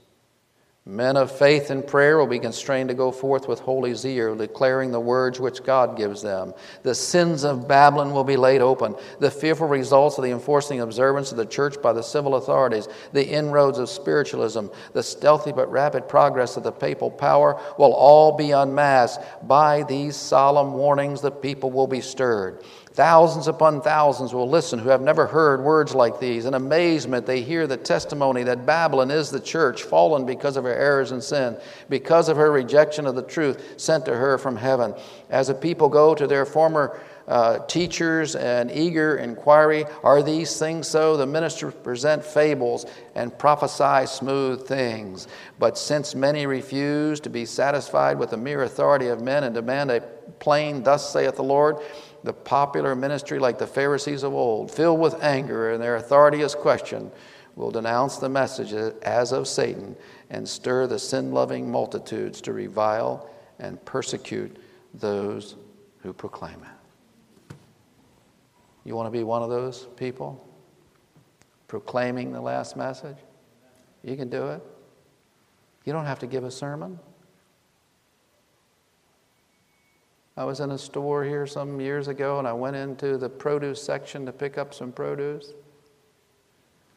Men of faith and prayer will be constrained to go forth with holy zeal, declaring the words which God gives them. The sins of Babylon will be laid open. The fearful results of the enforcing observance of the church by the civil authorities, the inroads of spiritualism, the stealthy but rapid progress of the papal power will all be unmasked. By these solemn warnings, the people will be stirred. Thousands upon thousands will listen who have never heard words like these. In amazement, they hear the testimony that Babylon is the church, fallen because of her errors and sin, because of her rejection of the truth sent to her from heaven. As a people go to their former uh, teachers and eager inquiry. Are these things so? The ministers present fables and prophesy smooth things. But since many refuse to be satisfied with the mere authority of men and demand a plain, thus saith the Lord, the popular ministry, like the Pharisees of old, filled with anger and their authority is questioned, will denounce the message as of Satan and stir the sin loving multitudes to revile and persecute those who proclaim it. You want to be one of those people? Proclaiming the last message? You can do it. You don't have to give a sermon. I was in a store here some years ago and I went into the produce section to pick up some produce.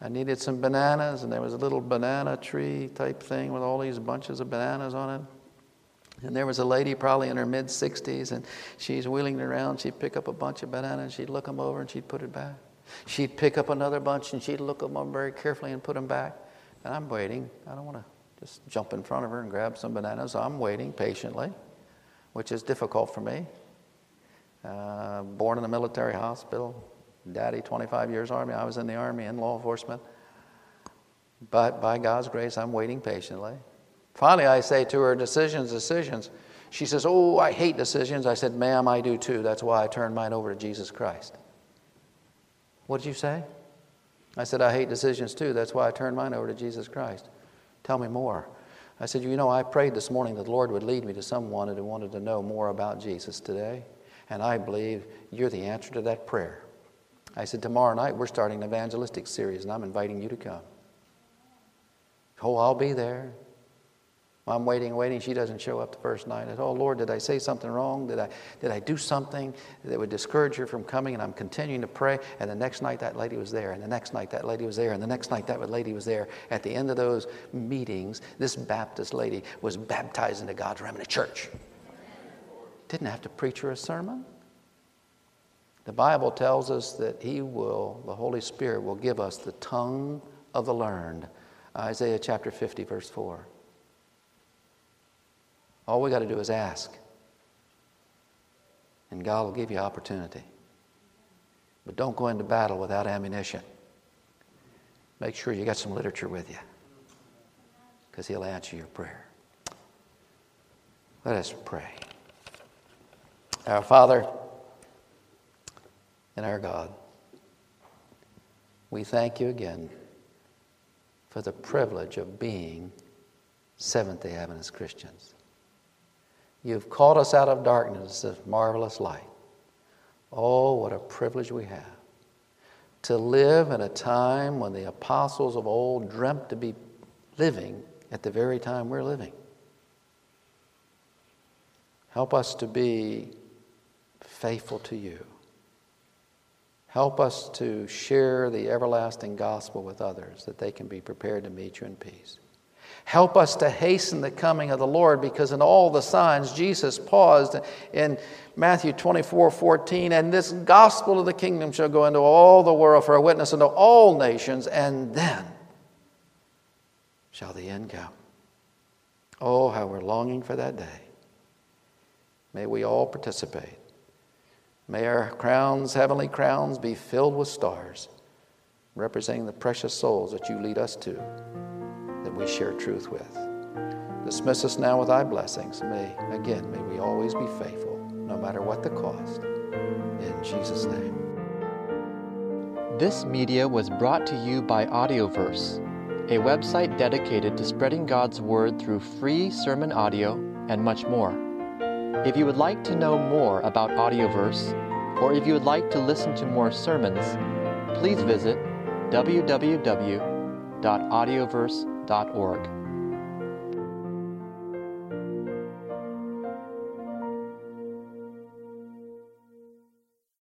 I needed some bananas, and there was a little banana tree type thing with all these bunches of bananas on it. And there was a lady probably in her mid 60s, and she's wheeling around. She'd pick up a bunch of bananas, she'd look them over, and she'd put it back. She'd pick up another bunch, and she'd look them over very carefully and put them back. And I'm waiting. I don't want to just jump in front of her and grab some bananas. I'm waiting patiently, which is difficult for me. Uh, born in a military hospital, daddy 25 years Army. I was in the Army in law enforcement. But by God's grace, I'm waiting patiently. Finally, I say to her, Decisions, decisions. She says, Oh, I hate decisions. I said, Ma'am, I do too. That's why I turned mine over to Jesus Christ. What did you say? I said, I hate decisions too. That's why I turned mine over to Jesus Christ. Tell me more. I said, You know, I prayed this morning that the Lord would lead me to someone who wanted to know more about Jesus today. And I believe you're the answer to that prayer. I said, Tomorrow night we're starting an evangelistic series, and I'm inviting you to come. Oh, I'll be there. I'm waiting, waiting. She doesn't show up the first night. I said, Oh, Lord, did I say something wrong? Did I, did I do something that would discourage her from coming? And I'm continuing to pray. And the next night, that lady was there. And the next night, that lady was there. And the next night, that lady was there. At the end of those meetings, this Baptist lady was baptized into God's remnant church. Didn't have to preach her a sermon. The Bible tells us that He will, the Holy Spirit will give us the tongue of the learned. Isaiah chapter 50, verse 4. All we got to do is ask. And God will give you opportunity. But don't go into battle without ammunition. Make sure you got some literature with you. Because He'll answer your prayer. Let us pray. Our Father and our God, we thank you again for the privilege of being Seventh day Adventist Christians. You've called us out of darkness to marvelous light. Oh, what a privilege we have to live in a time when the apostles of old dreamt to be living at the very time we're living. Help us to be faithful to you. Help us to share the everlasting gospel with others that they can be prepared to meet you in peace. Help us to hasten the coming of the Lord because in all the signs, Jesus paused in Matthew 24 14, and this gospel of the kingdom shall go into all the world for a witness unto all nations, and then shall the end come. Oh, how we're longing for that day. May we all participate. May our crowns, heavenly crowns, be filled with stars, representing the precious souls that you lead us to we share truth with. Dismiss us now with thy blessings. May, again, may we always be faithful, no matter what the cost. In Jesus' name. This media was brought to you by Audioverse, a website dedicated to spreading God's Word through free sermon audio and much more. If you would like to know more about Audioverse, or if you would like to listen to more sermons, please visit www.audioverse.com www.ccc.org.